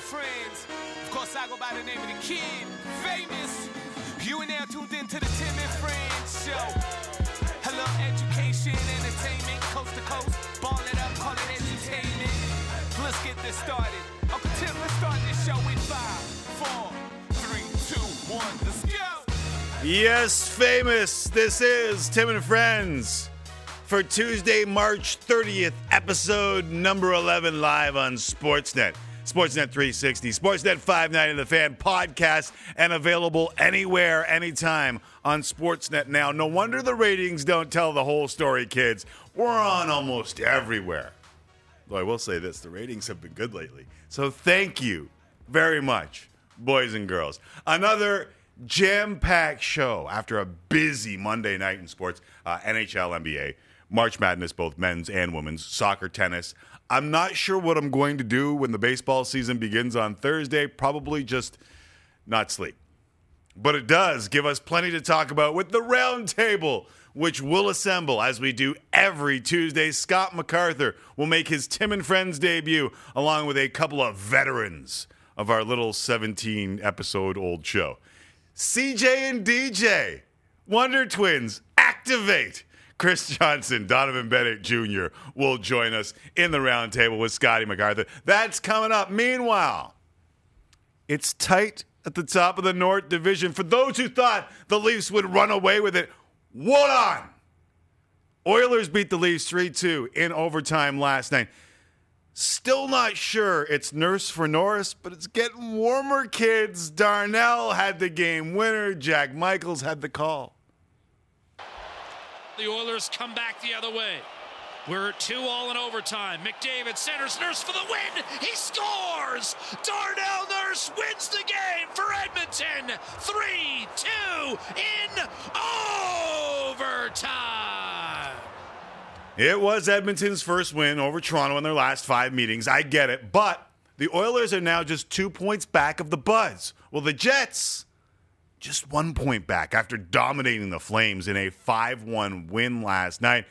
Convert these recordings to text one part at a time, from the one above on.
and Friends. Of course, I go by the name of the kid, famous. You are now tuned into the Tim and Friends show. Hello, education, entertainment, coast to coast. Ball it up, call it entertainment. Let's get this started. Uncle Tim, let's start this show in five, four, three, two, one. Let's go. Yes, famous. This is Tim and Friends for Tuesday, March 30th, episode number 11, live on Sportsnet. Sportsnet 360, Sportsnet 590, The Fan podcast, and available anywhere, anytime on Sportsnet now. No wonder the ratings don't tell the whole story, kids. We're on almost everywhere. Though I will say this the ratings have been good lately. So thank you very much, boys and girls. Another jam packed show after a busy Monday night in sports uh, NHL, NBA, March Madness, both men's and women's, soccer, tennis. I'm not sure what I'm going to do when the baseball season begins on Thursday. Probably just not sleep. But it does give us plenty to talk about with the round table, which will assemble as we do every Tuesday. Scott MacArthur will make his Tim and Friends debut along with a couple of veterans of our little 17 episode old show. CJ and DJ, Wonder Twins, activate. Chris Johnston, Donovan Bennett Jr. will join us in the roundtable with Scotty MacArthur. That's coming up. Meanwhile, it's tight at the top of the North Division. For those who thought the Leafs would run away with it, what on? Oilers beat the Leafs 3 2 in overtime last night. Still not sure it's nurse for Norris, but it's getting warmer, kids. Darnell had the game winner. Jack Michaels had the call. The Oilers come back the other way. We're two all in overtime. McDavid centers Nurse for the win. He scores. Darnell Nurse wins the game for Edmonton. 3 2 in overtime. It was Edmonton's first win over Toronto in their last five meetings. I get it. But the Oilers are now just two points back of the Buds. Well, the Jets, just one point back after dominating the Flames in a 5 1 win last night.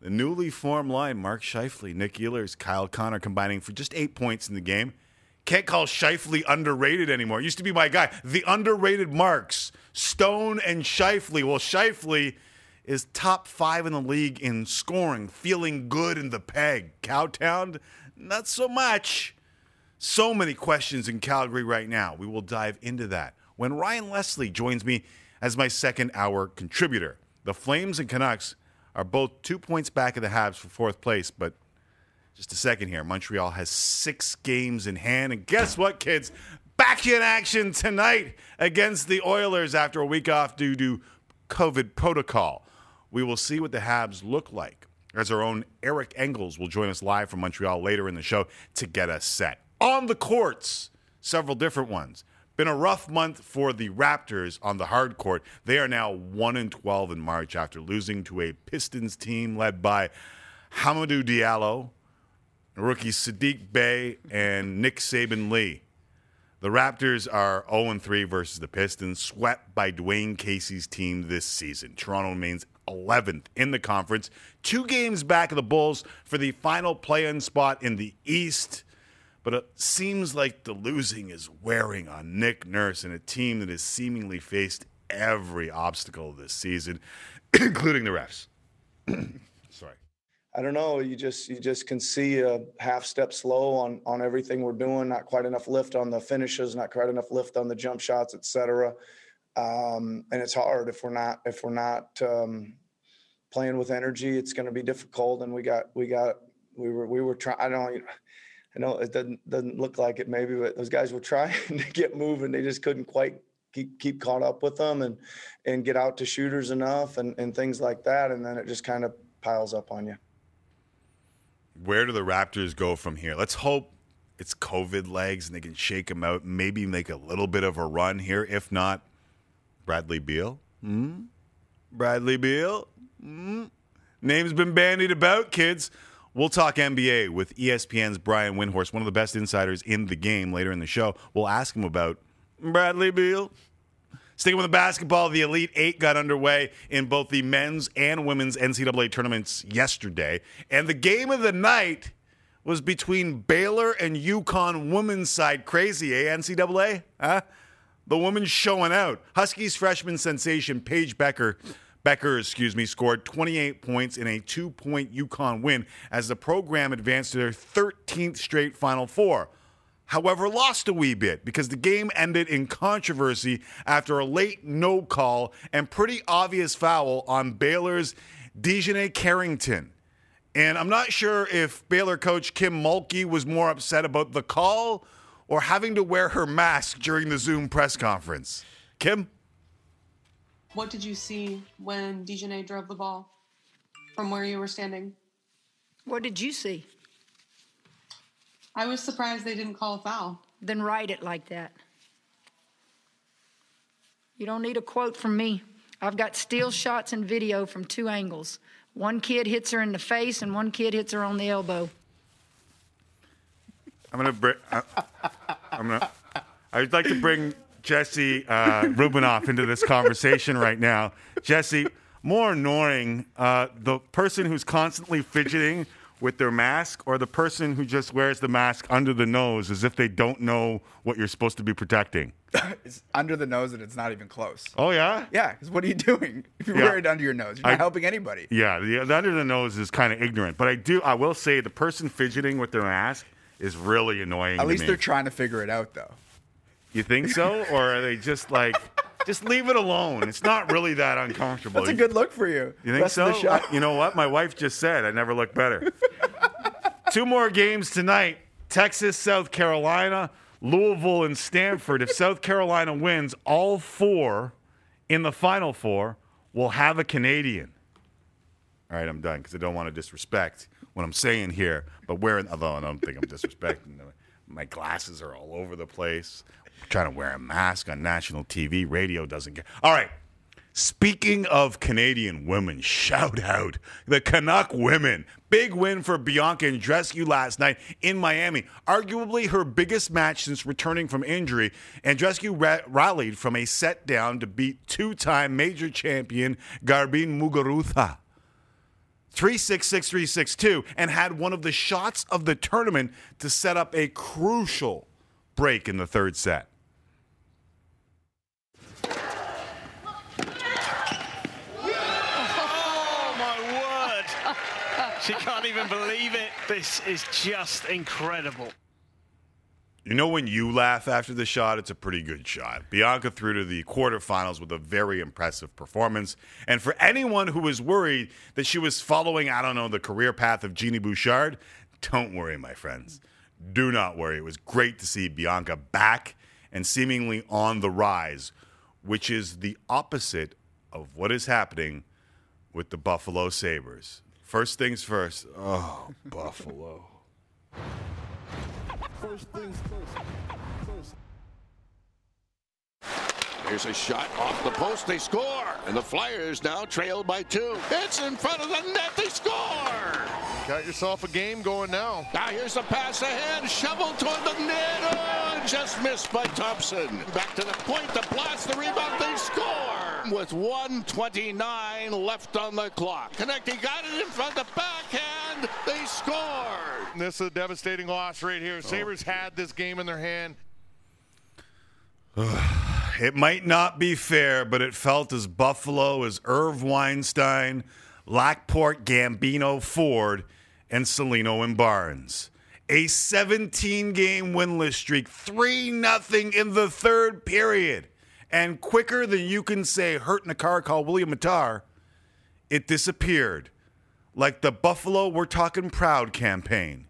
The newly formed line, Mark Scheifele, Nick Ehlers, Kyle Connor combining for just eight points in the game. Can't call Scheifele underrated anymore. Used to be my guy. The underrated marks, Stone and Scheifele. Well, Scheifele is top five in the league in scoring, feeling good in the peg. Cowtown, not so much. So many questions in Calgary right now. We will dive into that when Ryan Leslie joins me as my second hour contributor. The Flames and Canucks are both two points back of the Habs for fourth place, but just a second here. Montreal has six games in hand. And guess what, kids? Back in action tonight against the Oilers after a week off due to COVID protocol. We will see what the Habs look like as our own Eric Engels will join us live from Montreal later in the show to get us set. On the courts, several different ones. Been a rough month for the Raptors on the hard court. They are now 1 and 12 in March after losing to a Pistons team led by Hamidou Diallo, rookie Sadiq Bey, and Nick Saben Lee. The Raptors are 0 3 versus the Pistons, swept by Dwane Casey's team this season. Toronto remains 11th in the conference, two games back of the Bulls for the final play in spot in the East. But it seems like the losing is wearing on Nick Nurse and a team that has seemingly faced every obstacle this season, including the refs. Sorry. I don't know. You just you just can see a half step slow on on everything we're doing. Not quite enough lift on the finishes. Not quite enough lift on the jump shots, etc. Um, and it's hard if we're not if we're not um, playing with energy. It's going to be difficult. And we got we got we were we were trying. I don't. I know it doesn't doesn't look like it maybe, but those guys were trying to get moving. They just couldn't quite keep, keep caught up with them and and get out to shooters enough and and things like that. And then it just kind of piles up on you. Where do the Raptors go from here? Let's hope it's COVID legs and they can shake them out. Maybe make a little bit of a run here. If not, Bradley Beal. Hmm? Bradley Beal. Hmm? Name's been bandied about, kids. We'll talk NBA with ESPN's Brian Windhorst, one of the best insiders in the game later in the show. We'll ask him about Bradley Beal. Sticking with the basketball, the Elite Eight got underway in both the men's and women's NCAA tournaments yesterday. And the game of the night was between Baylor and UConn women's side. Crazy, eh, NCAA? Huh? The woman's showing out. Huskies freshman sensation Paige Becker, Becker, excuse me, scored 28 points in a two-point UConn win as the program advanced to their 13th straight Final Four. However, lost a wee bit because the game ended in controversy after a late no call and pretty obvious foul on Baylor's DiJonai Carrington. And I'm not sure if Baylor coach Kim Mulkey was more upset about the call or having to wear her mask during the Zoom press conference. Kim? What did you see when DiJonai drove the ball from where you were standing? What did you see? I was surprised they didn't call a foul. Then write it like that. You don't need a quote from me. I've got still shots and video from two angles. One kid hits her in the face, and one kid hits her on the elbow. I'm gonna bring. Uh, I'm gonna. I'd like to bring Jesse uh, Rubinoff into this conversation right now. Jesse, more annoying, uh, the person who's constantly fidgeting with their mask, or the person who just wears the mask under the nose as if they don't know what you're supposed to be protecting. It's under the nose and it's not even close. Oh yeah. Yeah, because what are you doing if you Yeah. wear it under your nose? You're not I- helping anybody. Yeah, the, the under the nose is kind of ignorant, but I do. I will say the person fidgeting with their mask is really annoying. At least me. they're trying to figure it out, though. You think so, or are they just like, just leave it alone? It's not really that uncomfortable. That's a good look for you. You think Rest so? You know what? My wife just said I never look better. Two more games tonight: Texas, South Carolina, Louisville, and Stanford. If South Carolina wins all four in the Final Four, we'll have a Canadian. All right, I'm done because I don't want to disrespect what I'm saying here. But wearing, although I don't think I'm disrespecting them, my glasses are all over the place. Trying to wear a mask on national TV, radio doesn't care. All right. Speaking of Canadian women, shout out the Canuck women. Big win for Bianca Andreescu last night in Miami. Arguably her biggest match since returning from injury. Andreescu ra- rallied from a set down to beat two time major champion Garbine Muguruza. 3-6-6-3-6-2 and had one of the shots of the tournament to set up a crucial break in the third set. Oh my word! she can't even believe it. This is just incredible. You know when you laugh after the shot, it's a pretty good shot. Bianca through to the quarterfinals with a very impressive performance. And for anyone who was worried that she was following, I don't know, the career path of Genie Bouchard, don't worry, my friends. Do not worry. It was great to see Bianca back and seemingly on the rise, which is the opposite of what is happening with the Buffalo Sabres. First things first. Oh, Buffalo. First things first. Here's a shot off the post. They score. And the Flyers now trail by two. It's in front of the net. They score. Got yourself a game going now. Now here's the pass ahead. Shovel toward the net. Oh, just missed by Thompson. Back to the point. The blast. The rebound. They score. With 129 left on the clock. Connecting got it in front. Of the backhand. They scored. This is a devastating loss right here. Sabres oh. had this game in their hand. It might not be fair, but it felt as Buffalo as Irv Weinstein, Lockport, Gambino, Ford, and Cellino and Barnes. A 17 game winless streak, 3 0 in the third period. And quicker than you can say, hurt in a car called William Mattar, it disappeared. Like the Buffalo We're Talking Proud campaign.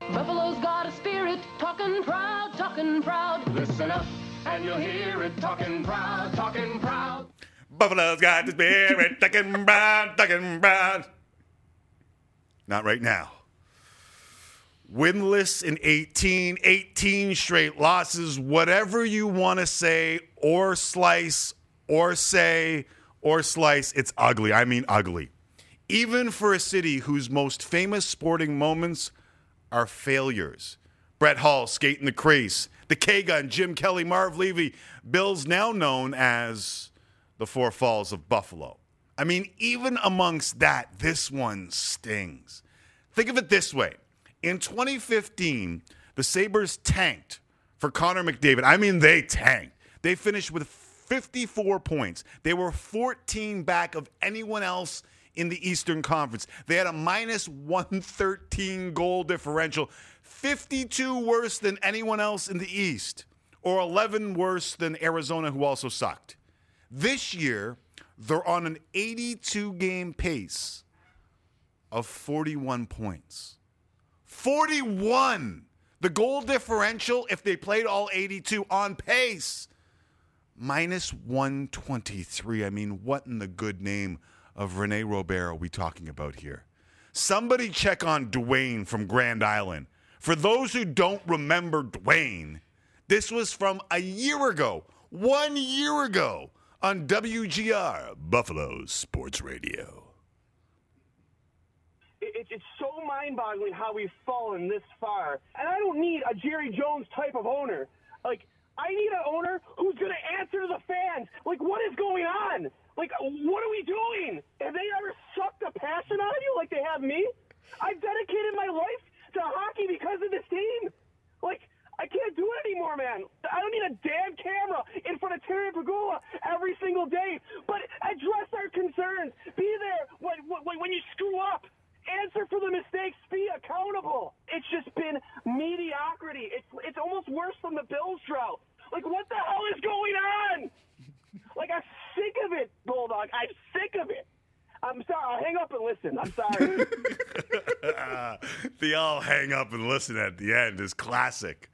Buffalo's got a spirit, talking proud, talking proud. Listen up, and you'll hear it, talking proud, talking proud. Buffalo's got the spirit, talking brown, talking brown. Not right now. Winless in 18, 18 straight losses, whatever you want to say or slice or say or slice, it's ugly. I mean, ugly. Even for a city whose most famous sporting moments are failures. Brett Hull skating the crease, the K gun, Jim Kelly, Marv Levy, Bills now known as the Four Falls of Buffalo. I mean, even amongst that, this one stings. Think of it this way in 2015, the Sabres tanked for Connor McDavid. I mean, they tanked. They finished with 54 points. They were 14 back of anyone else in the Eastern Conference. They had a minus 113 goal differential, 52 worse than anyone else in the East, or 11 worse than Arizona, who also sucked. This year, they're on an 82 game pace of 41 points. 41! The goal differential, if they played all 82 on pace, minus 123. I mean, what in the good name of Rene Robert are we talking about here? Somebody check on Dwayne from Grand Island. For those who don't remember Dwayne, this was from a year ago, one year ago, on WGR, Buffalo Sports Radio. It, it's so mind-boggling how we've fallen this far. And I don't need a Jerry Jones type of owner. Like, I need an owner who's going to answer to the fans. Like, what is going on? Like, what are we doing? Have they ever sucked the passion out of you like they have me? I've dedicated my life to hockey because of this team. Like, I can't do it anymore, man. I don't need a damn camera in front of Terry Pegula every single day. But address our concerns. Be there when, when, when you screw up. Answer for the mistakes. Be accountable. It's just been mediocrity. It's it's almost worse than the Bills drought. Like what the hell is going on? Like I'm sick of it, Bulldog. I'm sick of it. I'm sorry. I'll hang up and listen. I'm sorry. the all hang up and listen at the end is classic.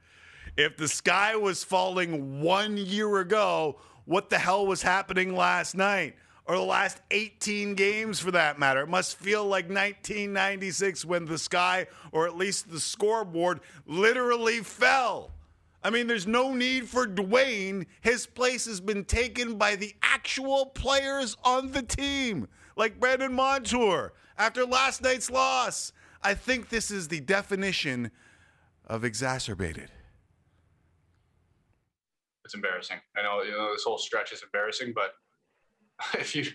If the sky was falling one year ago, what the hell was happening last night? Or the last 18 games for that matter. It must feel like 1996 when the sky, or at least the scoreboard, literally fell. I mean, there's no need for Dwayne. His place has been taken by the actual players on the team, like Brandon Montour after last night's loss. I think this is the definition of exacerbated. It's embarrassing. I know, you know this whole stretch is embarrassing, but if you,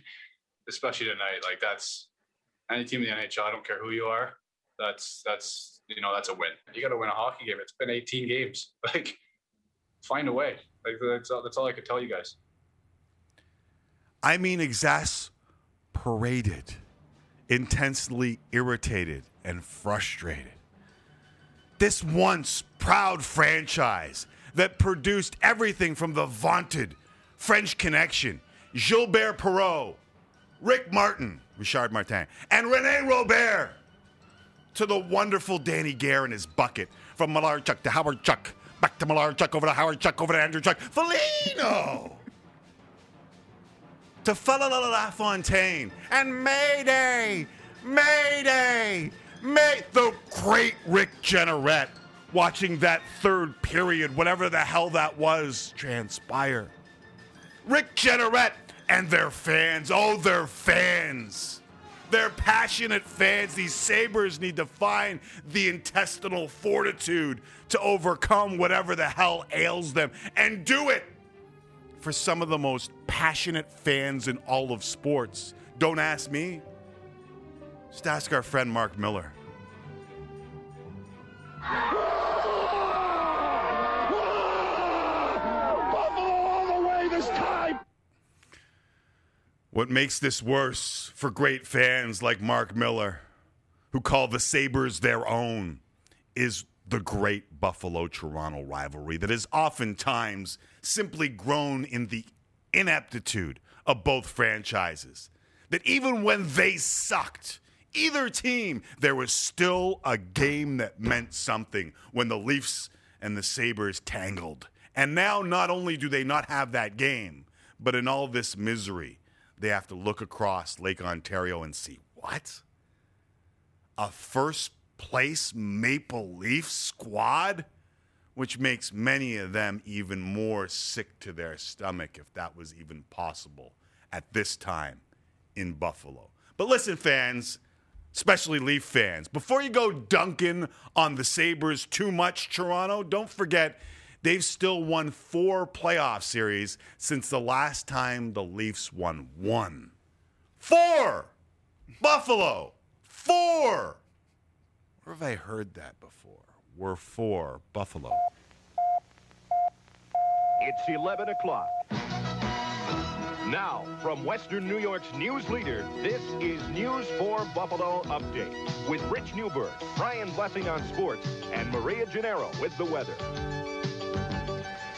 especially tonight, like that's any team in the NHL. I don't care who you are. That's that's you know that's a win. You got to win a hockey game. It's been 18 games. Like find a way. Like that's all, that's all I could tell you guys. I mean, exasperated, intensely irritated, and frustrated. This once proud franchise that produced everything from the vaunted French Connection, Gilbert Perreault, Rick Martin, Richard Martin, and Rene Robert to the wonderful Danny Gare and his bucket from Millard Chuck to Howard Chuck, back to Millard Chuck, over to Howard Chuck, over to Andrew Chuck, Felino to Falala LaFontaine and Mayday, Mayday, May the great Rick Jeanneret watching that third period, whatever the hell that was, transpire. Rick Jeanneret and their fans, oh, their fans. They're passionate fans. These Sabres need to find the intestinal fortitude to overcome whatever the hell ails them and do it for some of the most passionate fans in all of sports. Don't ask me. Just ask our friend Mark Miller. What makes this worse for great fans like Mark Miller, who call the Sabres their own, is the great Buffalo Toronto rivalry that has oftentimes simply grown in the ineptitude of both franchises. That even when they sucked, either team, there was still a game that meant something when the Leafs and the Sabres tangled. And now, not only do they not have that game, but in all this misery, they have to look across Lake Ontario and see what? A first place Maple Leaf squad? Which makes many of them even more sick to their stomach, if that was even possible at this time in Buffalo. But listen, fans, especially Leaf fans, before you go dunking on the Sabres too much, Toronto, don't forget they've still won four playoff series since the last time the Leafs won one. Four! Buffalo! Four! Where have I heard that before? We're for Buffalo. It's 11 o'clock. Now, from Western New York's news leader, this is News for Buffalo Update with Rich Newberg, Brian Blessing on sports, and Maria Gennaro with the weather.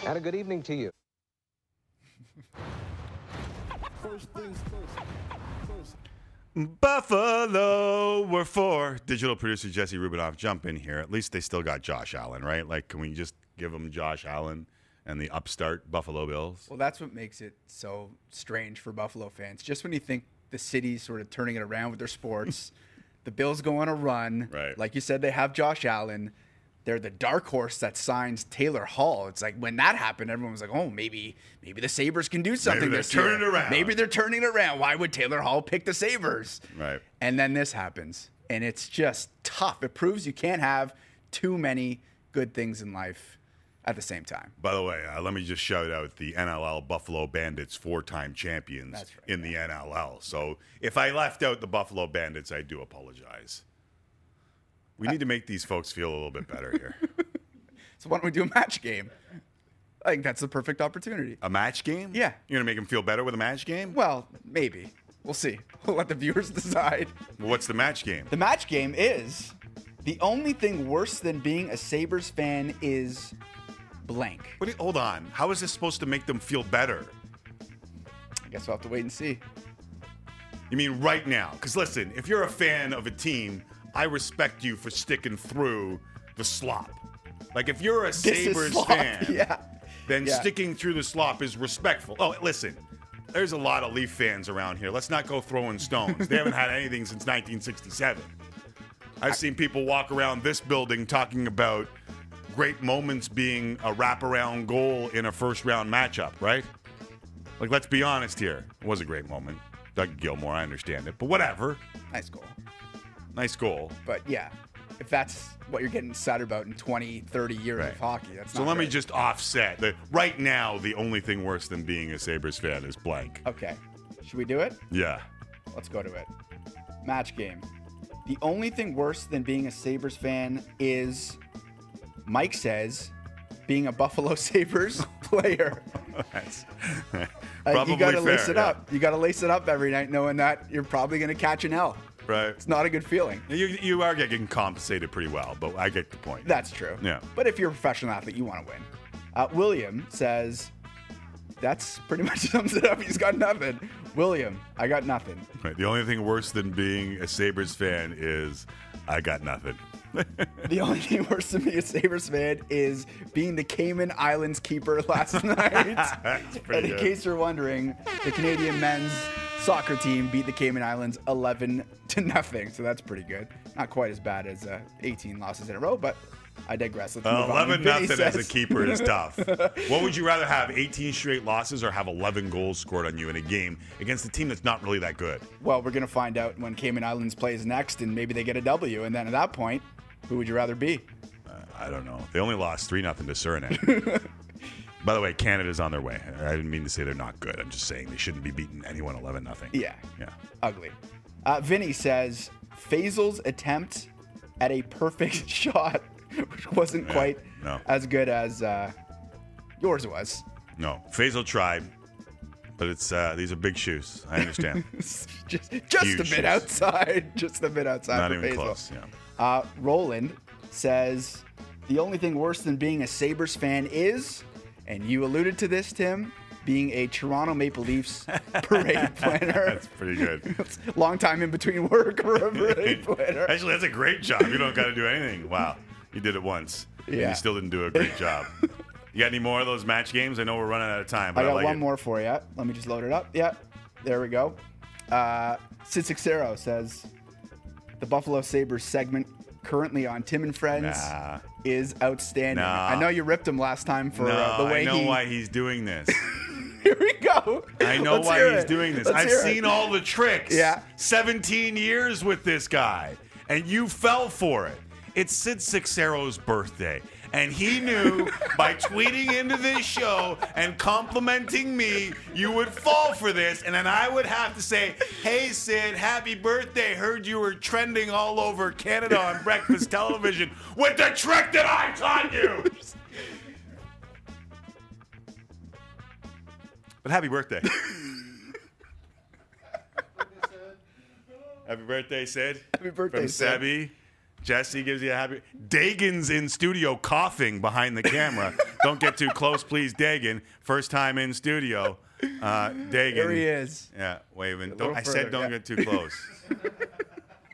And a good evening to you. First things first. First. Buffalo, we're for. Digital producer Jesse Rubinoff, jump in here. At least they still got Josh Allen, right? Like, can we just give them Josh Allen and the upstart Buffalo Bills? Well, that's what makes it so strange for Buffalo fans. Just when you think the city's sort of turning it around with their sports, the Bills go on a run. Right. Like you said, they have Josh Allen. They're the dark horse that signs Taylor Hall. It's like when that happened, everyone was like, "Oh, maybe, maybe the Sabres can do something they're this turning around." Maybe they're turning it around. Why would Taylor Hall pick the Sabres?" Right. And then this happens, and it's just tough. It proves you can't have too many good things in life at the same time. By the way, uh, let me just shout out the NLL Buffalo Bandits, four-time champions right, in the NLL. So if I left out the Buffalo Bandits, I do apologize. We need to make these folks feel a little bit better here. So why don't we do a match game? I think that's the perfect opportunity. a match game? Yeah. You're gonna make them feel better with a match game? Well, maybe. We'll see. We'll let the viewers decide. Well, what's the match game? The match game is the only thing worse than being a Sabres fan is blank. What do you- hold on. How is this supposed to make them feel better? I guess we'll have to wait and see. You mean right now? Because listen, if you're a fan of a team, I respect you for sticking through the slop. Like if you're a Sabres fan, yeah. then Yeah. sticking through the slop is respectful. Oh, listen, there's a lot of Leaf fans around here. Let's not go throwing stones. they haven't had anything since 1967. I've seen people walk around this building talking about great moments being a wraparound goal in a first round matchup, right? Like, let's be honest here. It was a great moment. Doug Gilmour, I understand it, but whatever. Nice goal. Nice goal. But yeah, if that's what you're getting excited about in 20, 30 years Right. of hockey, that's So let me just offset that right now, the only thing worse than being a Sabres fan is blank. Okay. Should we do it? Yeah. Let's go to it. Match game. The only thing worse than being a Sabres fan is, Mike says, being a Buffalo Sabres player. That's Uh, you got to lace it yeah. up. You got to lace it up every night, knowing that you're probably going to catch an L. Right. It's not a good feeling. You, you are getting compensated pretty well, but I get the point. That's true. Yeah. But if you're a professional athlete, you want to win. Uh, William says, that's pretty much sums it up. He's got nothing. William, I got nothing. Right. The only thing worse than being a Sabres fan is I got nothing. The only thing worse than being a Sabres fan is being the Cayman Islands keeper last night. And in good. case you're wondering, the Canadian men's soccer team beat the Cayman Islands 11 to nothing. So that's pretty good. Not quite as bad as uh, 18 losses in a row, but I digress. Let's Uh, move 11 Vinny nothing as a keeper is tough. what would you rather have, 18 straight losses or have 11 goals scored on you in a game against a team that's not really that good? Well, we're going to find out when Cayman Islands plays next, and maybe they get a W. And then at that point, who would you rather be? I don't know. They only lost 3 nothing to Suriname. By the way, Canada's on their way. I didn't mean to say they're not good. I'm just saying they shouldn't be beating anyone 11 nothing. Yeah. Yeah. Ugly. Uh, Vinny says Faisal's attempt at a perfect shot, which wasn't Yeah, quite no. as good as uh, yours was. No. Faisal tried, but it's uh, these are big shoes. I understand. just just Huge a bit shoes. outside. Just a bit outside Not even Faisal. close. Yeah. Uh, Roland says the only thing worse than being a Sabres fan is, and you alluded to this, Tim, being a Toronto Maple Leafs parade planner. That's pretty good. Long time in between work for a parade planner. Actually, that's a great job. You don't got to do anything. Wow. You did it once. and You still didn't do a great job. You got any more of those match games? I know we're running out of time, I but I, got like one it. more for you. Let me just load it up. Yeah, there we go. Uh, Sid Seixeiro says the Buffalo Sabres segment currently on Tim and Friends Nah. is outstanding. Nah. I know you ripped him last time for no, uh, the way he. I know he. why he's doing this. Here we go. I know Let's why he's it. doing this. Let's I've hear it. seen all the tricks. Yeah. 17 years with this guy, and you fell for it. It's Sid Seixeiro's birthday, And he knew by tweeting into this show and complimenting me, you would fall for this. And then I would have to say, Hey, Sid, happy birthday. Heard you were trending all over Canada on breakfast television with the trick that I taught you. But happy birthday. happy birthday, Sid. Happy birthday, From Sid. Jesse gives you a happy. Dagan's in studio coughing behind the camera. Don't get too close, please, Dagan. First time in studio. Uh, Dagan. There he is. Yeah, waving. I said don't yeah. get too close.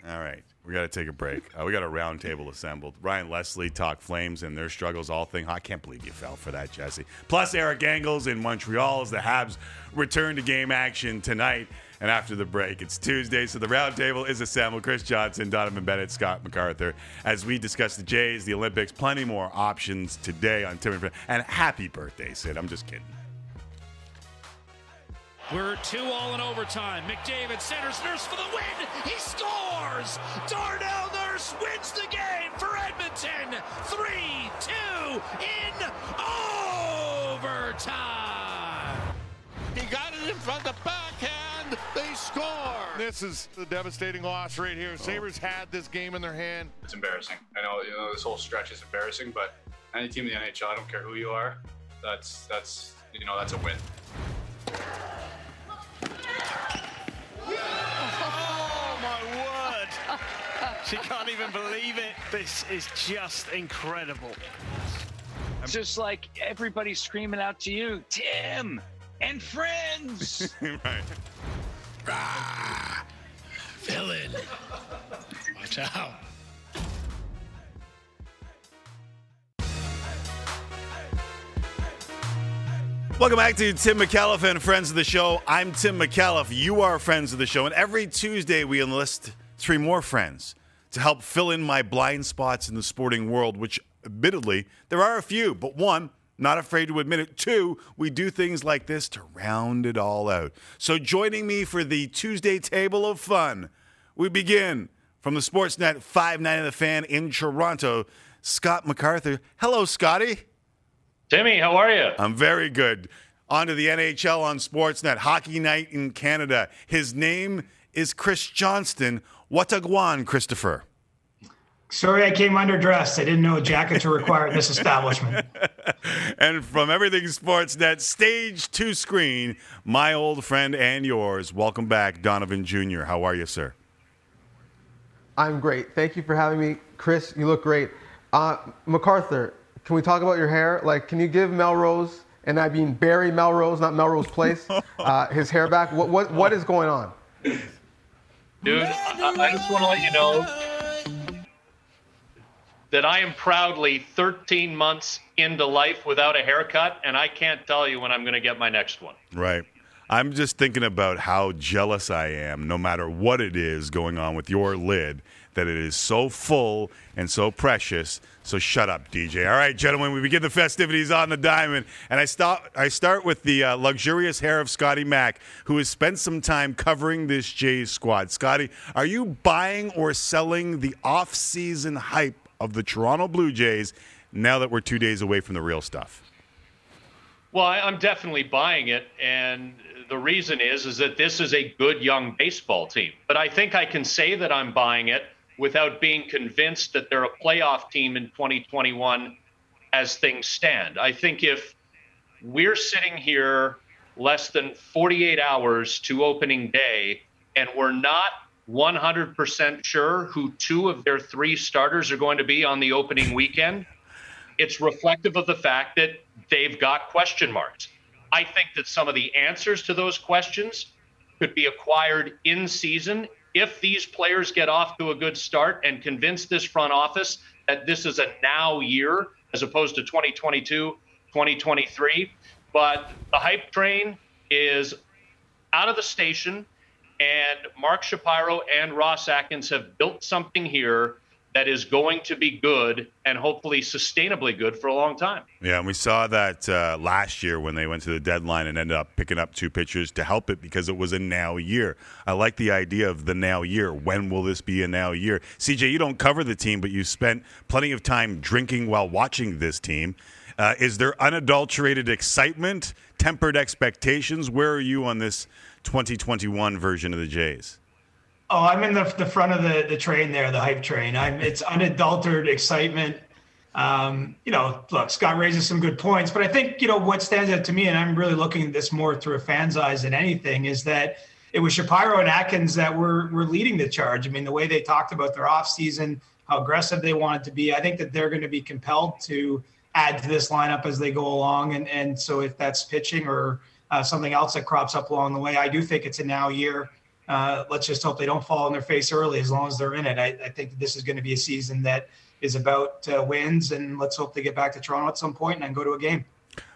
All right. We got to take a break. Uh, we got a round table assembled. Ryan Leslie talk Flames and their struggles, all thing. I can't believe you fell for that, Jesse. Plus, Eric Engels in Montreal as the Habs return to game action tonight. And after the break, it's Tuesday, so the roundtable is assembled. Chris Johnston, Donovan Bennett, Scott MacArthur, as we discuss the Jays, the Olympics, plenty more options today on Tim and Fred. And happy birthday, Sid. I'm just kidding. We're two all in overtime. McDavid centers Nurse for the win. He scores. Darnell Nurse wins the game for Edmonton. Three, two in overtime. He got it in front of the backhand. They score. This is the devastating loss right here. Oh. Sabres had this game in their hand. It's embarrassing. I know, you know this whole stretch is embarrassing, but any team in the NHL, I don't care who you are, that's that's you know that's a win. Oh my word! She can't even believe it. This is just incredible. It's just like everybody's screaming out to you, Tim and friends. right. Rah! Villain. Watch out. Welcome back to Tim McAuliffe and Friends of the Show. I'm Tim McAuliffe. You are Friends of the Show. And every Tuesday, we enlist three more friends to help fill in my blind spots in the sporting world, which, admittedly, there are a few. But one, not afraid to admit it. Two, we do things like this to round it all out. So joining me for the Tuesday table of fun, we begin from the Sportsnet 590 The Fan in Toronto, Scott MacArthur. Hello, Scotty. Timmy, how are you? I'm very good. On to the NHL on Sportsnet. Hockey night in Canada. His name is Chris Johnston. Watagwan, Christopher. Sorry, I came underdressed. I didn't know jackets were required in this establishment. And from Everything Sportsnet, stage to screen, my old friend and yours. Welcome back, Donovan Jr. How are you, sir? I'm great. Thank you for having me, Chris. You look great. Uh, MacArthur, can we talk about your hair? Like, can you give Melrose, and I mean Barry Melrose, not Melrose Place, uh, his hair back? What what what is going on? Dude, I, I just want to let you know that I am proudly 13 months into life without a haircut, and I can't tell you when I'm going to get my next one. Right. I'm just thinking about how jealous I am, no matter what it is going on with your lid, that it is so full and so precious. So shut up, DJ. All right, gentlemen, we begin the festivities on the diamond, and I stop. I start with the uh, luxurious hair of Scotty Mack, who has spent some time covering this Jays squad. Scotty, are you buying or selling the off-season hype of the Toronto Blue Jays now that we're two days away from the real stuff? Well, I'm definitely buying it, and the reason is is that this is a good young baseball team. But I think I can say that I'm buying it without being convinced that they're a playoff team in 2021 as things stand. I think if we're sitting here less than 48 hours to opening day and we're not 100% sure who two of their three starters are going to be on the opening weekend, it's reflective of the fact that they've got question marks. I think that some of the answers to those questions could be acquired in season if these players get off to a good start and convince this front office that this is a now year as opposed to 2022, 2023. But the hype train is out of the station, and Mark Shapiro and Ross Atkins have built something here that is going to be good and hopefully sustainably good for a long time. Yeah, and we saw that uh, last year when they went to the deadline and ended up picking up two pitchers to help it because it was a now year. I like the idea of the now year. When will this be a now year? CJ, you don't cover the team, but you spent plenty of time drinking while watching this team. Uh, is there unadulterated excitement, tempered expectations? Where are you on this 2021 version of the Jays? Oh, I'm in the, the front of the, the train there, the hype train. I'm it's unadulterated excitement. Um, you know, look, Scott raises some good points, but I think you know what stands out to me, and I'm really looking at this more through a fan's eyes than anything, is that it was Shapiro and Atkins that were were leading the charge. I mean, the way they talked about their offseason, how aggressive they wanted to be. I think that they're going to be compelled to add to this lineup as they go along, and and so if that's pitching or uh, something else that crops up along the way, I do think it's a now year uh, let's just hope they don't fall on their face early as long as they're in it. I, I think this is going to be a season that is about uh, wins, and let's hope they get back to Toronto at some point and then go to a game.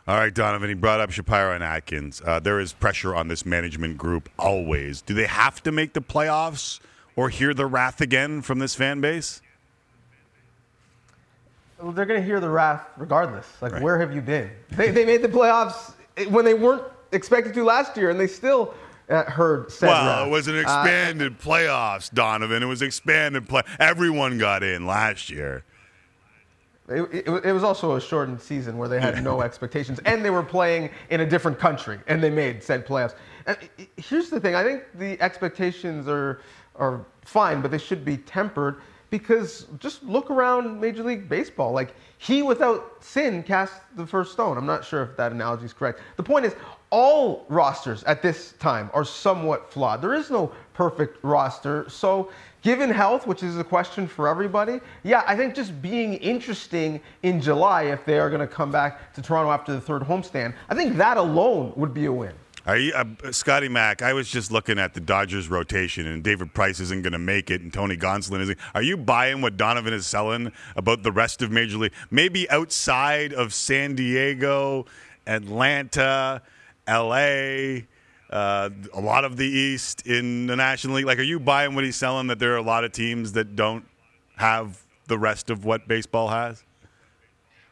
All right, Donovan, he brought up Shapiro and Atkins. Uh, there is pressure on this management group always. Do they have to make the playoffs or hear the wrath again from this fan base? Well, they're going to hear the wrath regardless. Like, right. where have you been? They, they made the playoffs when they weren't expected to last year, and they still uh, heard said Well, it was an uh, expanded uh, playoffs, Donovan. It was expanded play. Everyone got in last year. It, it, it, was also a shortened season where they had no expectations, and they were playing in a different country, and they made said playoffs. And here's the thing: I think the expectations are are fine, but they should be tempered because just look around Major League Baseball. Like he, without sin, cast the first stone. I'm not sure if that analogy is correct. The point is, all rosters at this time are somewhat flawed. There is no perfect roster. So, given health, which is a question for everybody, yeah, I think just being interesting in July if they are going to come back to Toronto after the third homestand, I think that alone would be a win. You, uh, Scotty Mack? I was just looking at the Dodgers rotation, and David Price isn't going to make it, and Tony Gonsolin isn't. Are you buying what Donovan is selling about the rest of Major League? Maybe outside of San Diego, Atlanta, L.A., uh, a lot of the East in the National League. Like, are you buying what he's selling? That there are a lot of teams that don't have the rest of what baseball has.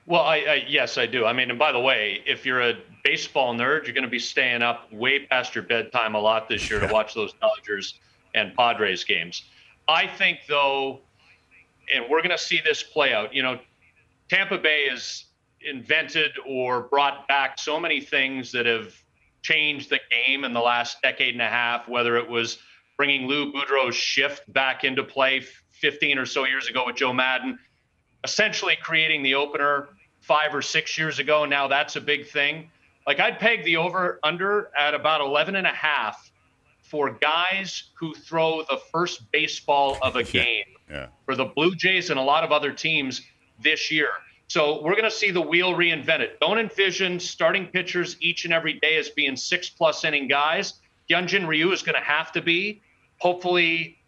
Well, I, I, yes, I do. I mean, and by the way, if you're a baseball nerd, you're going to be staying up way past your bedtime a lot this year to watch those Dodgers and Padres games. I think, though, and we're going to see this play out. You know, Tampa Bay has invented or brought back so many things that have changed the game in the last decade and a half, whether it was bringing Lou Boudreau's shift back into play 15 or so years ago with Joe Maddon, essentially creating the opener five or six years ago. Now that's a big thing. Like I'd peg the over under at about 11 and a half for guys who throw the first baseball of a game yeah. for the Blue Jays and a lot of other teams this year. So we're going to see the wheel reinvented. Don't envision starting pitchers each and every day as being six plus inning guys. Hyunjin Ryu is going to have to be. Hopefully,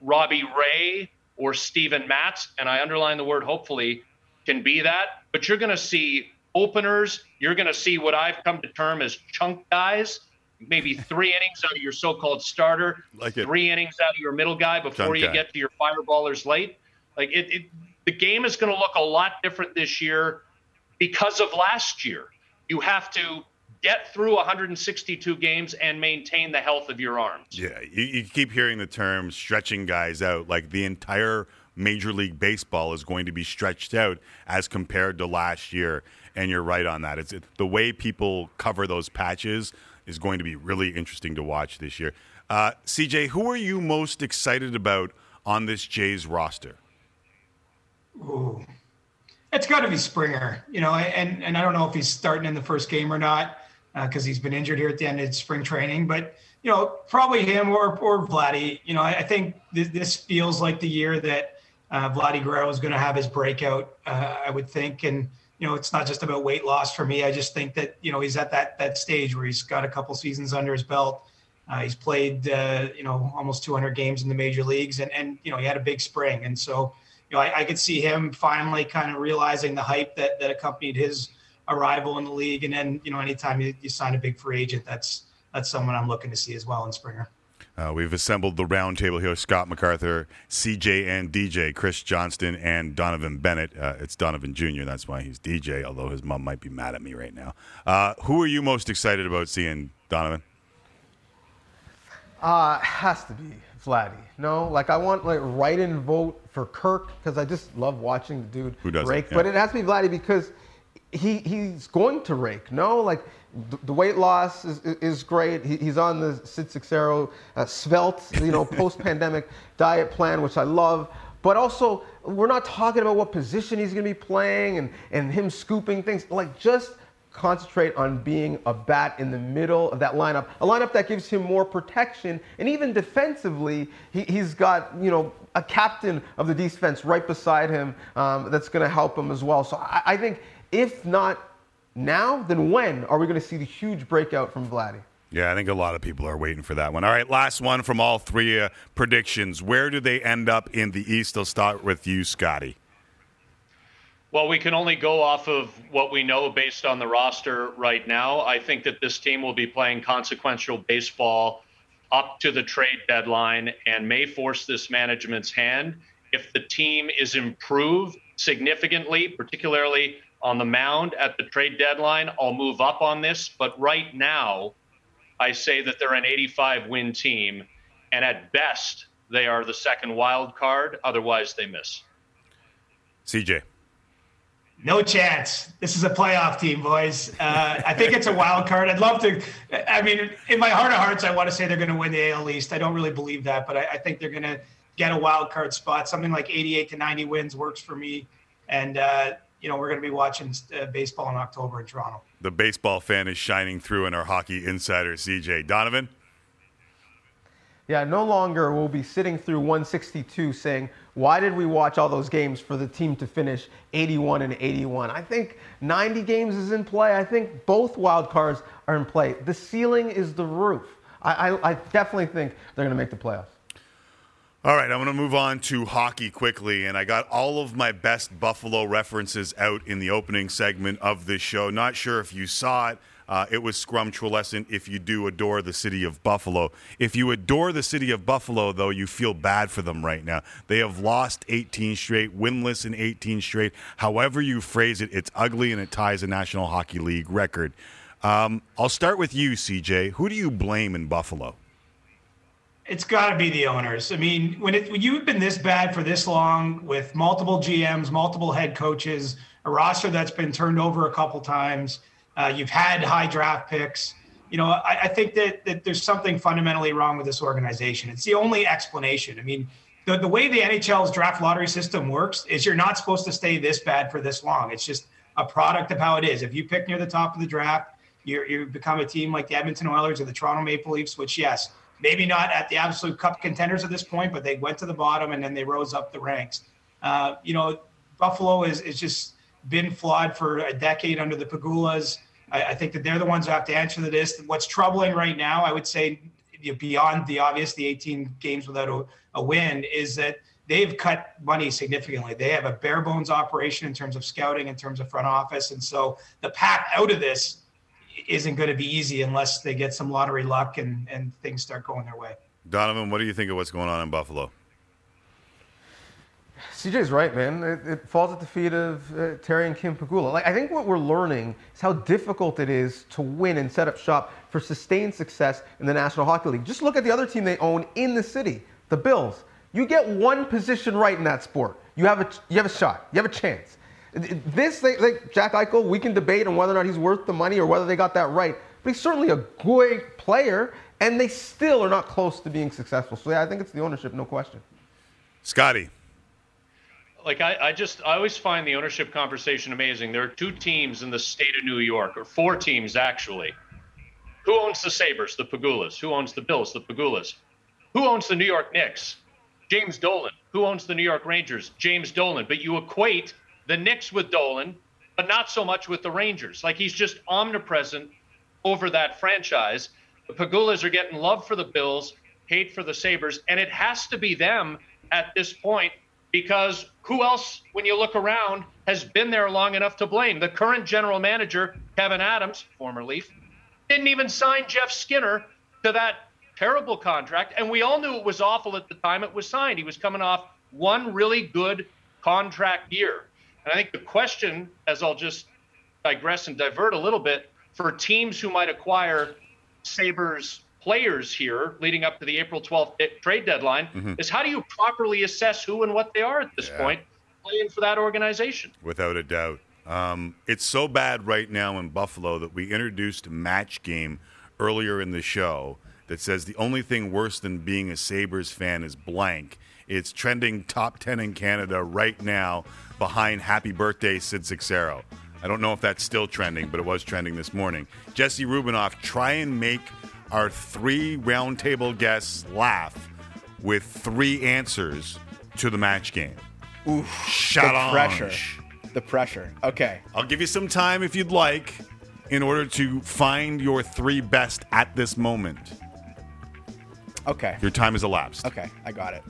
Robbie Ray or Steven Matz, and I underline the word hopefully, can be that. But you're going to see openers. You're going to see what I've come to term as chunk guys. Maybe three innings out of your so-called starter, like three innings out of your middle guy before Chunk you guy. get to your fireballers late. Like it, it the game is going to look a lot different this year because of last year. You have to get through 162 games and maintain the health of your arms. Yeah, you, you keep hearing the term stretching guys out. Like the entire Major League Baseball is going to be stretched out as compared to last year. And you're right on that. It's it, the way people cover those patches is going to be really interesting to watch this year. Uh, CJ, who are you most excited about on this Jays roster? Ooh. It's got to be Springer, you know, and and I don't know if he's starting in the first game or not because uh, he's been injured here at the end of spring training. But you know, probably him or or Vladdy. You know, I, I think th- this feels like the year that uh, Vladdy Guerrero is going to have his breakout. Uh, I would think, and you know, it's not just about weight loss for me. I just think that you know he's at that that stage where he's got a couple seasons under his belt. Uh, he's played, uh, you know, almost 200 games in the major leagues, and and you know he had a big spring, and so you know, I, I could see him finally kind of realizing the hype that that accompanied his arrival in the league. And then, you know, anytime you, you sign a big free agent, that's that's someone I'm looking to see as well in Springer. Uh, we've assembled the round table here Scott MacArthur, CJ and DJ, Chris Johnston, and Donovan Bennett. Uh, it's Donovan Jr., that's why he's DJ, although his mom might be mad at me right now. Uh, who are you most excited about seeing, Donovan? Uh, has to be Vladdy. No, like I want like write-in vote for Kirk because I just love watching the dude Who doesn't? rake. Yeah. But it has to be Vladdy because he he's going to rake. No, like the, the weight loss is, is great. He, he's on the Sid Seixeiro uh, svelte, you know, post-pandemic diet plan, which I love. But also, we're not talking about what position he's going to be playing and and him scooping things. Like just concentrate on being a bat in the middle of that lineup, a lineup that gives him more protection, and even defensively, he, he's got you know a captain of the defense right beside him um, that's going to help him as well. So I, I think if not now, then when are we going to see the huge breakout from Vladdy? Yeah, I think a lot of people are waiting for that one. All right, last one from all three uh, predictions. Where do they end up in the East? I'll start with you, Scotty. Well, we can only go off of what we know based on the roster right now. I think that this team will be playing consequential baseball up to the trade deadline and may force this management's hand. If the team is improved significantly, particularly on the mound at the trade deadline, I'll move up on this. But right now, I say that they're an 85 win team, and at best, they are the second wild card. Otherwise, they miss. CJ. No chance. This is a playoff team, boys. Uh, I think it's a wild card. I'd love to. I mean, in my heart of hearts, I want to say they're going to win the AL East. I don't really believe that, but I, I think they're going to get a wild card spot. Something like 88 to 90 wins works for me. And, uh, you know, we're going to be watching uh, baseball in October in Toronto. The baseball fan is shining through in our hockey insider, CJ. Donovan? Yeah, no longer will be sitting through 162 saying, why did we watch all those games for the team to finish 81 and 81? I think 90 games is in play. I think both wild cards are in play. The ceiling is the roof. I, I, I definitely think they're going to make the playoffs. All right, I'm going to move on to hockey quickly, and I got all of my best Buffalo references out in the opening segment of this show. Not sure if you saw it. Uh, it was scrumptulescent if you do adore the city of Buffalo. If you adore the city of Buffalo, though, you feel bad for them right now. They have lost 18 straight, winless in 18 straight. However you phrase it, it's ugly and it ties a National Hockey League record. Um, I'll start with you, CJ. Who do you blame in Buffalo? It's got to be the owners. I mean, when, it, when you've been this bad for this long with multiple GMs, multiple head coaches, a roster that's been turned over a couple times, uh, you've had high draft picks. You know, I, I think that, that there's something fundamentally wrong with this organization. It's the only explanation. I mean, the, the way the NHL's draft lottery system works is you're not supposed to stay this bad for this long. It's just a product of how it is. If you pick near the top of the draft, you you become a team like the Edmonton Oilers or the Toronto Maple Leafs, which, yes, maybe not at the absolute cup contenders at this point, but they went to the bottom and then they rose up the ranks. Uh, you know, Buffalo is, is just been flawed for a decade under the Pegulas. I, I think that they're the ones who have to answer to this. And what's troubling right now, I would say, beyond the obvious, the 18 games without a, a win, is that they've cut money significantly. They have a bare bones operation in terms of scouting, in terms of front office. And so the path out of this isn't going to be easy unless they get some lottery luck and, and things start going their way. Donovan, what do you think of what's going on in Buffalo? CJ's right, man. It, it falls at the feet of uh, Terry and Kim Pegula. Like, I think what we're learning is how difficult it is to win and set up shop for sustained success in the National Hockey League. Just look at the other team they own in the city, the Bills. You get one position right in that sport, you have a you have a shot, you have a chance. This, they, like Jack Eichel, we can debate on whether or not he's worth the money or whether they got that right, but he's certainly a great player, and they still are not close to being successful. So yeah, I think it's the ownership, no question. Scotty. Like I, I just I always find the ownership conversation amazing. There are two teams in the state of New York, or four teams actually. Who owns the Sabres? The Pegulas. Who owns the Bills? The Pegulas. Who owns the New York Knicks? James Dolan. Who owns the New York Rangers? James Dolan. But you equate the Knicks with Dolan, but not so much with the Rangers. Like he's just omnipresent over that franchise. The Pegulas are getting love for the Bills, hate for the Sabres, and it has to be them at this point because who else, when you look around, has been there long enough to blame? The current general manager, Kevin Adams, former Leaf, didn't even sign Jeff Skinner to that terrible contract, and we all knew it was awful at the time it was signed. He was coming off one really good contract year. And I think the question, as I'll just digress and divert a little bit, for teams who might acquire Sabres players here leading up to the April 12th trade deadline Mhm. is how do you properly assess who and what they are at this Yeah. point playing for that organization? without a doubt. Um, it's so bad right now in Buffalo that we introduced a match game earlier in the show that says the only thing worse than being a Sabres fan is blank. It's trending top 10 in Canada right now behind Happy Birthday, Sid Seixeiro. I don't know if that's still trending, but it was trending this morning. Jesse Rubinoff, try and make our three roundtable guests laugh with three answers to the match game. Oof, Challenge. The pressure. The pressure. Okay. I'll give you some time if you'd like in order to find your three best at this moment. Okay. Your time has elapsed. Okay, I got it.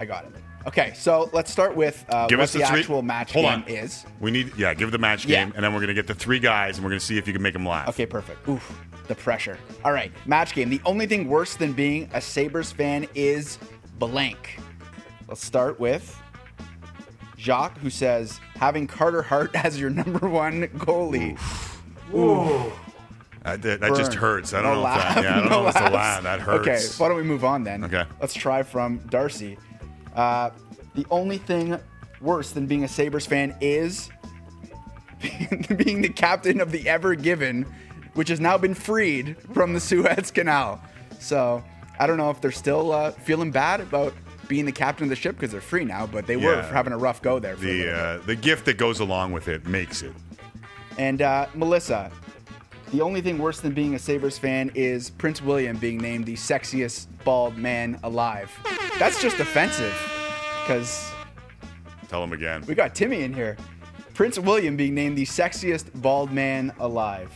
I got it. Okay, so let's start with uh, Give what us the, the three. actual match Hold game on. is. We need, yeah, give the match Yeah. game, and then we're gonna get the three guys, and we're gonna see if you can make them laugh. Okay, perfect. Oof, the pressure. All right, match game. The only thing worse than being a Sabres fan is blank. Let's start with Jacques, who says having Carter Hart as your number one goalie. Ooh. That, that, that just hurts. I don't No know if laugh, that. Yeah, I don't no know if it's a laugh. That hurts. Okay, why don't we move on then? Okay. Let's try from Darcy. Uh, the only thing worse than being a Sabres fan is being the captain of the Ever Given, which has now been freed from the Suez Canal. So I don't know if they're still uh, feeling bad about being the captain of the ship because they're free now, but they were Yeah. having a rough go there. For a The little uh, the gift that goes along with it makes it. And uh, Melissa, the only thing worse than being a Sabres fan is Prince William being named the sexiest bald man alive. That's just offensive because Tell him again. we got Timmy in here. Prince William being named the sexiest bald man alive.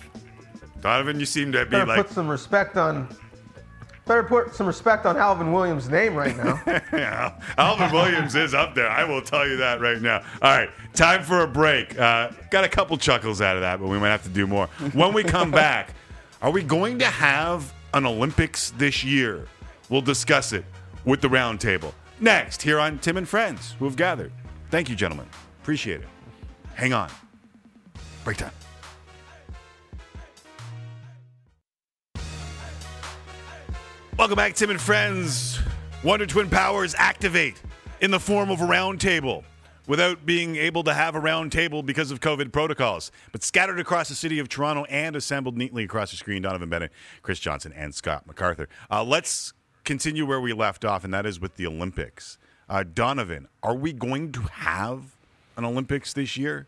Donovan, you seem to be Better like put some respect on. Better put some respect on Alvin Williams' name right now. yeah, Alvin Williams is up there. I will tell you that right now. All right, time for a break. Uh, got a couple chuckles out of that, but we might have to do more. When we come back, are we going to have an Olympics this year? We'll discuss it with the roundtable next here on Tim and Friends who have gathered. Thank you, gentlemen. Appreciate it. Hang on. Break time. Welcome back, Tim and Friends. Wonder Twin Powers activate in the form of a round table without being able to have a round table because of COVID protocols, but scattered across the city of Toronto and assembled neatly across the screen. Donovan Bennett, Chris Johnston, and Scott MacArthur. Uh, let's continue where we left off, and that is with the Olympics. Uh, Donovan, are we going to have an Olympics this year?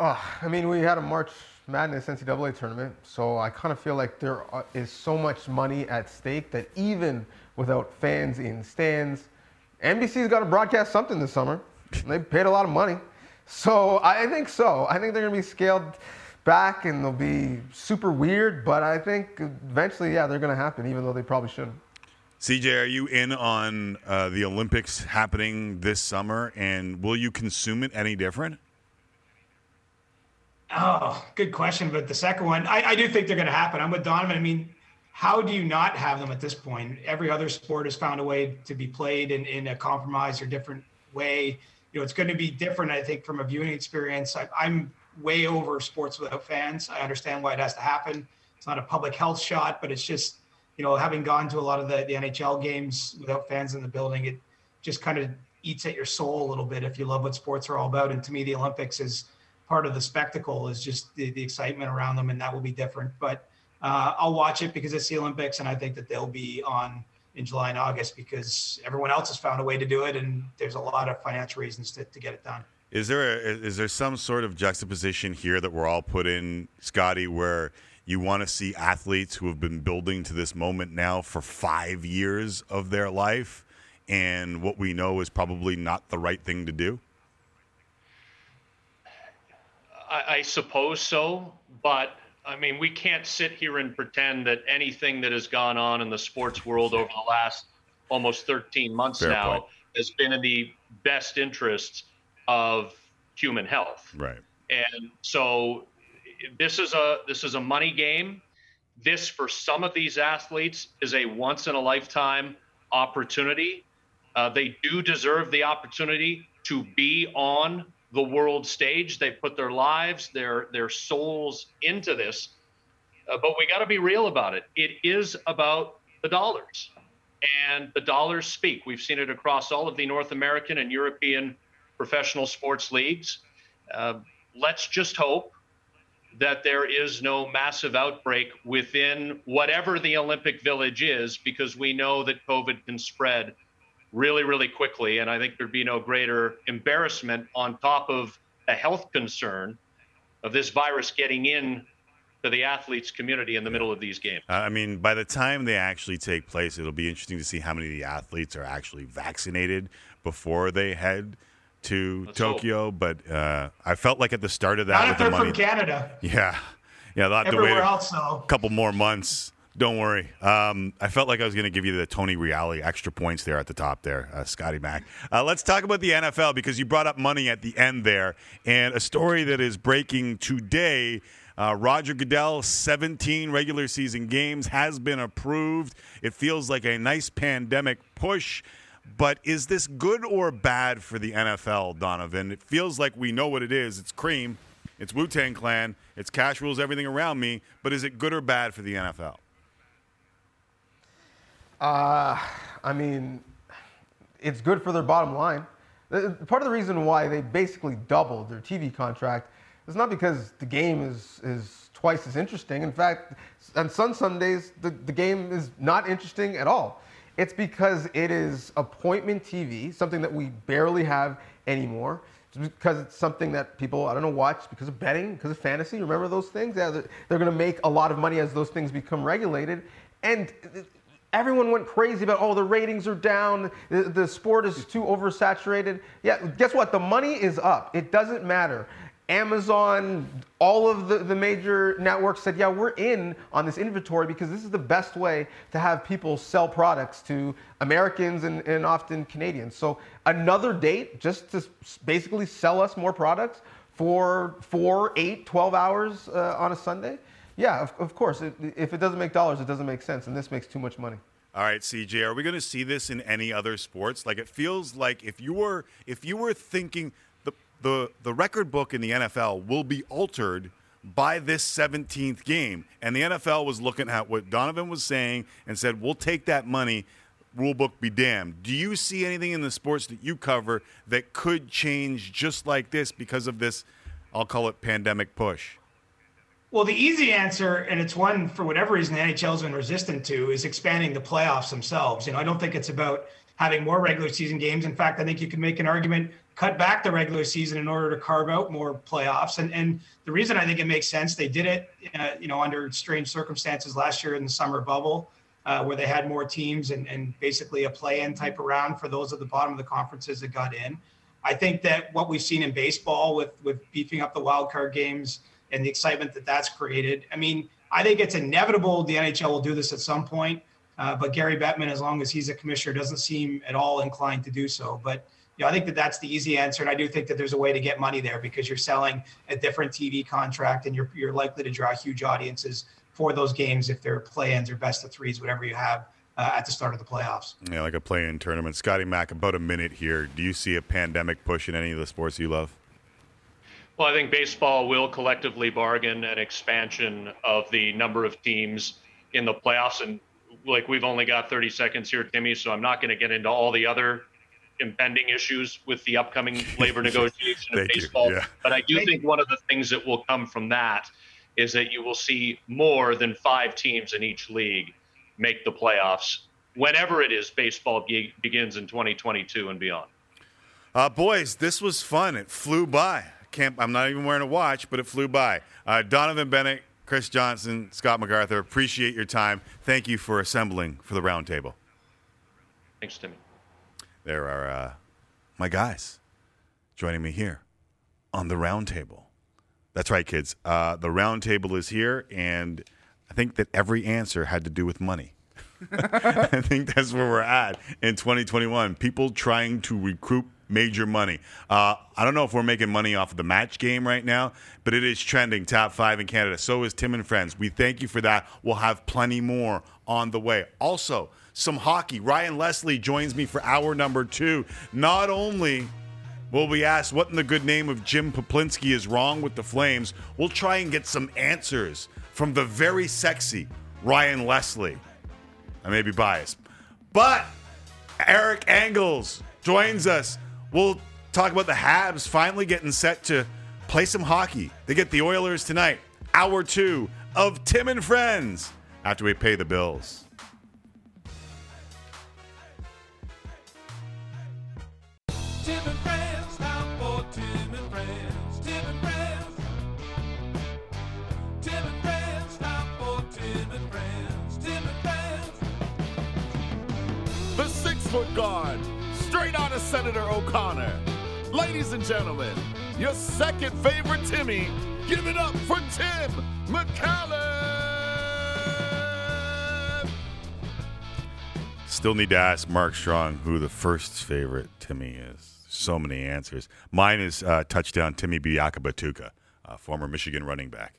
Oh, I mean, we had a March Madness NCAA tournament, so I kind of feel like there is so much money at stake that even without fans in stands, NBC's got to broadcast something this summer. They paid a lot of money. So I think so. I think they're going to be scaled back and they'll be super weird, but I think eventually, yeah, they're going to happen, even though they probably shouldn't. CJ, are you in on uh, the Olympics happening this summer, and will you consume it any different? Oh, good question. But the second one, I, I do think they're going to happen. I'm with Donovan. I mean, how do you not have them at this point? Every other sport has found a way to be played in, in a compromised or different way. You know, it's going to be different, I think, from a viewing experience. I, I'm way over sports without fans. I understand why it has to happen. It's not a public health shot, but it's just, you know, having gone to a lot of the, the NHL games without fans in the building, it just kind of eats at your soul a little bit if you love what sports are all about. And to me, the Olympics is part of the spectacle is just the, the excitement around them, and that will be different. But uh, I'll watch it because it's the Olympics, and I think that they'll be on in July and August because everyone else has found a way to do it, and there's a lot of financial reasons to, to get it done. Is there a, is there some sort of juxtaposition here that we're all put in, Scotty, where you want to see athletes who have been building to this moment now for five years of their life, and what we know is probably not the right thing to do? I, I suppose so, but I mean, we can't sit here and pretend that anything that has gone on in the sports world over the last almost 13 months Fair now point. has been in the best interests of human health. Right. And so this is a this is a money game, this, for some of these athletes, is a once in a lifetime opportunity. Uh, they do deserve the opportunity to be on the world stage. They put their lives, their their souls into this. Uh, but we got to be real about it. It is about the dollars, and the dollars speak. We've seen it across all of the North American and European professional sports leagues. Uh, let's just hope that there is no massive outbreak within whatever the Olympic Village is, because we know that COVID can spread really, really quickly. And I think there'd be no greater embarrassment on top of a health concern of this virus getting in to the athletes community in the middle of these games. I mean, by the time they actually take place, it'll be interesting to see how many of the athletes are actually vaccinated before they head to Let's Tokyo. But uh, I felt like at the start of that, Not with if the they're money, from Canada. yeah, yeah, they'll have to wait Everywhere a else, though. couple more months. Don't worry. Um, I felt like I was going to give you the Tony Reali extra points there at the top there, uh, Scotty Mack. Uh, let's talk about the NFL because you brought up money at the end there, and a story that is breaking today. Uh, Roger Goodell, 17 regular season games, has been approved. It feels like a nice pandemic push. But is this good or bad for the NFL, Donovan? It feels like we know what it is. It's cream, it's Wu Tang Clan, it's cash rules everything around me. But is it good or bad for the NFL? Uh, I mean, it's good for their bottom line. Part of the reason why they basically doubled their TV contract is not because the game is, is twice as interesting. In fact, on some Sundays, the, the game is not interesting at all. It's because it is appointment TV, something that we barely have anymore. Because it's something that people, I don't know, watch because of betting, because of fantasy. Remember those things? Yeah, they're, they're going to make a lot of money as those things become regulated. And everyone went crazy about, oh, the ratings are down, the, the sport is too oversaturated. Yeah, guess what? The money is up. It doesn't matter. Amazon, all of the, the major networks said, yeah, we're in on this inventory because this is the best way to have people sell products to Americans and, and often Canadians. So another date just to basically sell us more products for four, eight, 12 hours uh, on a Sunday? Yeah, of, of course. It, if it doesn't make dollars, it doesn't make sense. And this makes too much money. All right, CJ, are we going to see this in any other sports? Like it feels like if you were if you were thinking the the the record book in the NFL will be altered by this 17th game. And the NFL was looking at what Donovan was saying and said, "We'll take that money, rule book be damned." Do you see anything in the sports that you cover that could change just like this because of this I'll call it pandemic push? Well, the easy answer, and it's one for whatever reason the NHL's been resistant to, is expanding the playoffs themselves. You know, I don't think it's about having more regular season games. In fact, I think you can make an argument cut back the regular season in order to carve out more playoffs. And and the reason I think it makes sense, they did it, uh, you know, under strange circumstances last year in the summer bubble, uh, where they had more teams and and basically a play-in type of round for those at the bottom of the conferences that got in. I think that what we've seen in baseball with with beefing up the wild card games and the excitement that that's created. I mean, I think it's inevitable the NHL will do this at some point. Uh, but Gary Bettman, as long as he's a commissioner, doesn't seem at all inclined to do so. But you know, I think that that's the easy answer, and I do think that there's a way to get money there because you're selling a different TV contract, and you're you're likely to draw huge audiences for those games if they're play-ins or best of threes, whatever you have uh, at the start of the playoffs. Yeah, like a play-in tournament. Scotty Mack, about a minute here. Do you see a pandemic push in any of the sports you love? Well, I think baseball will collectively bargain an expansion of the number of teams in the playoffs. And like we've only got 30 seconds here, Timmy, so I'm not going to get into all the other impending issues with the upcoming labor negotiation of baseball. Yeah. But I do think one of the things that will come from that is that you will see more than five teams in each league make the playoffs whenever it is baseball be- begins in 2022 and beyond. Uh, boys, this was fun. It flew by. Can't, I'm not even wearing a watch, but it flew by. Uh, Donovan Bennett, Chris Johnston, Scott MacArthur, appreciate your time. Thank you for assembling for the roundtable. Thanks, Timmy. There are uh, my guys joining me here on the roundtable. That's right, kids. Uh, the roundtable is here, and I think that every answer had to do with money. I think that's where we're at in 2021. People trying to recoup major money. Uh, I don't know if we're making money off of the match game right now, but it is trending top five in Canada. So is Tim and Friends. We thank you for that. We'll have plenty more on the way. Also, some hockey. Ryan Leslie joins me for hour number two. Not only will we ask what in the good name of Jim Poplinski is wrong with the Flames, we'll try and get some answers from the very sexy Ryan Leslie. I may be biased, but Eric Engels joins us. We'll talk about the Habs finally getting set to play some hockey. They get the Oilers tonight. Hour two of Tim and Friends after we pay the bills. Senator O'Connor. Ladies and gentlemen, your second favorite Timmy, give it up for Tim McCallum. Still need to ask Mark Strong who the first favorite Timmy is. So many answers. Mine is uh, touchdown Timmy Biakabutuka, uh, former Michigan running back.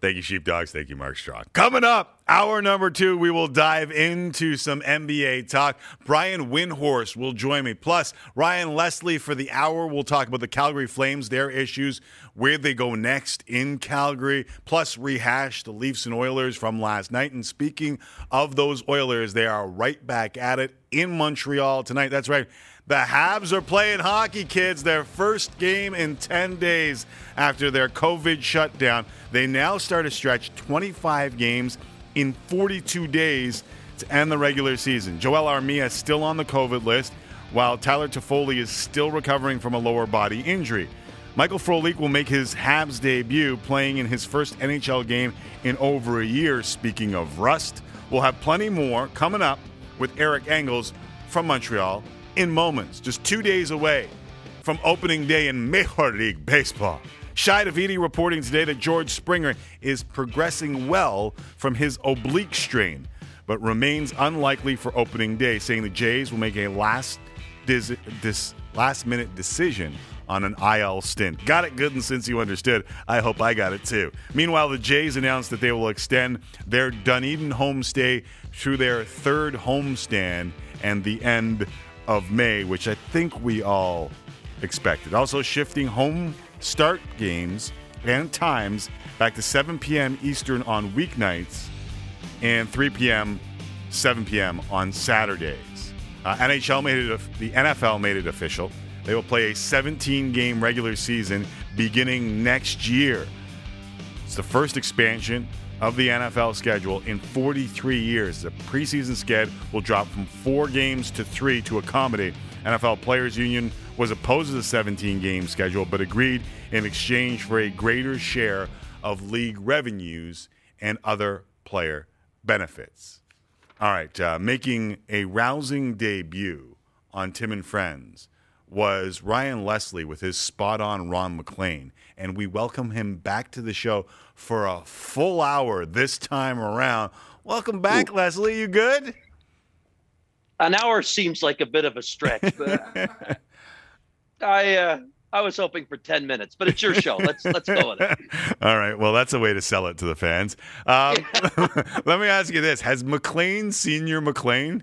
Thank you, Sheepdogs. Thank you, Mark Strong. Coming up, hour number two, we will dive into some NBA talk. Brian Windhorst will join me. Plus, Ryan Leslie for the hour. We'll talk about the Calgary Flames, their issues, where they go next in Calgary. Plus, rehash the Leafs and Oilers from last night. And speaking of those Oilers, they are right back at it in Montreal tonight. That's right. The Habs are playing hockey, kids. Their first game in 10 days after their COVID shutdown. They now start a stretch 25 games in 42 days to end the regular season. Joel Armia is still on the COVID list, while Tyler Toffoli is still recovering from a lower body injury. Michael Frolik will make his Habs debut playing in his first NHL game in over a year. Speaking of rust, we'll have plenty more coming up with Eric Engels from Montreal in moments, just two days away from opening day in Major League Baseball. Shi Davidi reporting today that George Springer is progressing well from his oblique strain, but remains unlikely for opening day, saying the Jays will make a last dis- dis- last minute decision on an IL stint. Got it good and since you understood, I hope I got it too. Meanwhile, the Jays announced that they will extend their Dunedin homestay through their third homestand and the end of May, which I think we all expected. Also, shifting home start games and times back to 7 p.m. Eastern on weeknights and 3 p.m., 7 p.m. on Saturdays. Uh, NHL made it. The NFL made it official. They will play a 17-game regular season beginning next year. It's the first expansion of the NFL schedule in 43 years. The preseason schedule will drop from four games to three to accommodate. NFL Players Union was opposed to the 17 game schedule, but agreed in exchange for a greater share of league revenues and other player benefits. All right, uh, making a rousing debut on Tim and Friends was Ryan Leslie with his spot on Ron MacLean. And we welcome him back to the show for a full hour this time around. Welcome back, Ooh. Leslie. You good? An hour seems like a bit of a stretch, but I uh, I was hoping for ten minutes. But it's your show. Let's let's go with it. All right. Well, that's a way to sell it to the fans. Um, let me ask you this: Has MacLean Senior MacLean?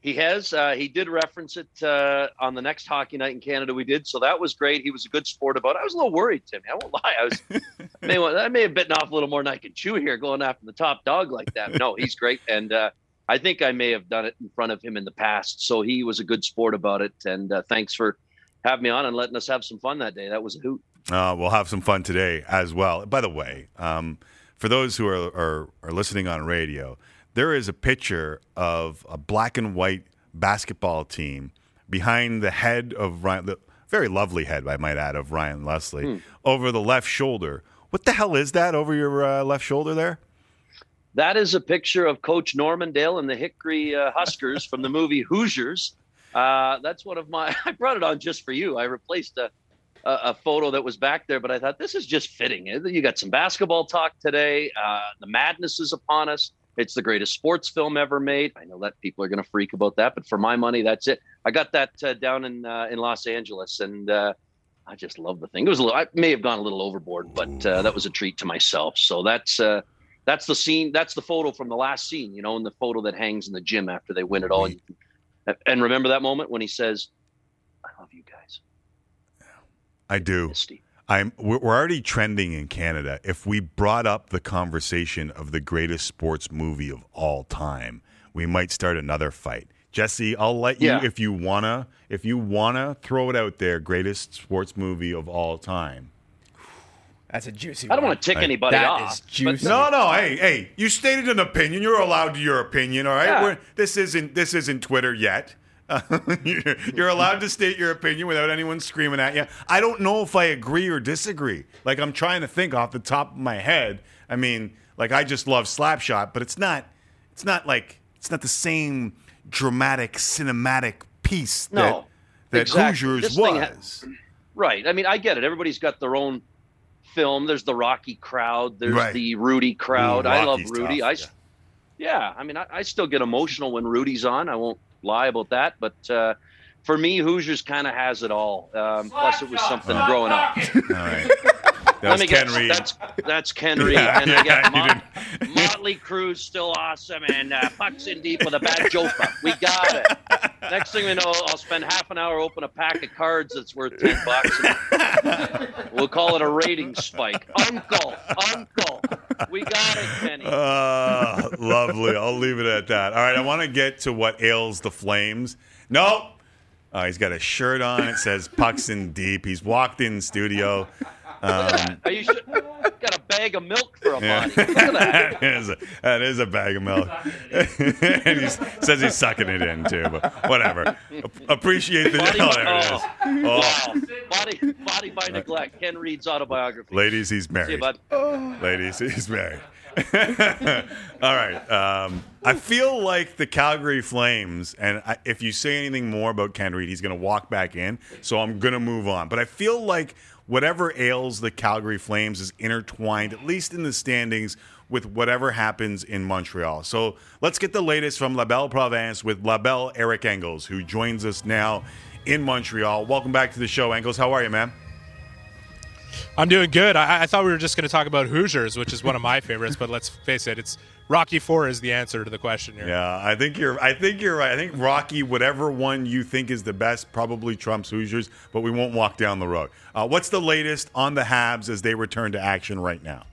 He has. Uh, he did reference it uh, on the next hockey night in Canada we did, so that was great. He was a good sport about it. I was a little worried, Timmy. I won't lie. I was. I, may, I may have bitten off a little more than I can chew here, going after the top dog like that. No, he's great, and uh, I think I may have done it in front of him in the past. So he was a good sport about it, and uh, thanks for having me on and letting us have some fun that day. That was a hoot. Uh, we'll have some fun today as well. By the way, um, for those who are, are are listening on radio, there is a picture of a black and white basketball team behind the head of Ryan, the very lovely head, I might add, of Ryan Leslie, hmm. over the left shoulder. What the hell is that over your uh, left shoulder there? That is a picture of Coach Norman Dale and the Hickory uh, Huskers from the movie Hoosiers. Uh, that's one of my. I brought it on just for you. I replaced a, a, a, photo that was back there, but I thought this is just fitting. You got some basketball talk today. Uh, the madness is upon us. It's the greatest sports film ever made. I know that people are going to freak about that, but for my money, that's it. I got that uh, down in uh, in Los Angeles, and uh, I just love the thing. It was a little, I may have gone a little overboard, but uh, that was a treat to myself. So that's uh, that's the scene. That's the photo from the last scene, you know, and the photo that hangs in the gym after they win it all. And, and remember that moment when he says, "I love you guys." I do. I'm. We're we're already trending in Canada. If we brought up the conversation of the greatest sports movie of all time, we might start another fight. Jesse, I'll let you Yeah. if you wanna if you wanna throw it out there. Greatest sports movie of all time. That's a juicy. I don't want to tick I- anybody That off. That is juicy. No, no. Hey, hey. You stated an opinion. You're allowed to your opinion. All right. Yeah. We're, this isn't this isn't Twitter yet. Uh, you're, you're allowed to state your opinion without anyone screaming at you. I don't know if I agree or disagree. Like I'm trying to think off the top of my head. I mean, like I just love Slapshot, but it's not. It's not like it's not the same dramatic cinematic piece that No, that exactly. Hoosiers This thing ha- was. Right. I mean, I get it. Everybody's got their own film. There's the Rocky crowd. There's Right. the Rudy crowd. Ooh, I love Rudy. tough, I, s- yeah. I mean, I, I still get emotional when Rudy's on. I won't lie about that. But uh, for me, Hoosiers kind of has it all. Um, plus, it was something growing up. All right. That was Ken guess. Reid. That's that's Ken Reid, Yeah, and I got you Mot- Motley Crue's still awesome, and uh, Pucks in deep with a bad joker. We got it. Next thing we know, I'll spend half an hour open a pack of cards that's worth ten bucks. we'll call it a rating spike. Uncle, uncle, we got it, Kenny. Uh, lovely. I'll leave it at that. All right, I want to get to what ails the Flames. Nope. Uh, he's got a shirt on. It says "Pucks in Deep." He's walked in studio. Um, Are you sure? got a bag of milk for a yeah. body? Look at that. that, is a, that is a bag of milk. and he says he's sucking it in too, but whatever. A- Appreciate the. Body, Oh, there it is. oh, Oh. wow. body, body by neglect. Ken Reid's autobiography. Ladies, he's See you, married. bud. Ladies, he's married. All right. Um, I feel like the Calgary Flames, and I, if you say anything more about Ken Reid, he's going to walk back in. So I'm going to move on. But I feel like whatever ails the Calgary Flames is intertwined, at least in the standings, with whatever happens in Montreal. So let's get the latest from La Belle Province with La Belle Eric Engels, who joins us now in Montreal. Welcome back to the show, Engels. How are you, man? I'm doing good. I, I thought we were just going to talk about Hoosiers, which is one of my favorites, but let's face it, it's Rocky Four is the answer to the question here. Yeah, I think you're. I think you're right. I think Rocky, whatever one you think is the best, probably trumps Hoosiers. But we won't walk down the road. Uh, what's the latest on the Habs as they return to action right now?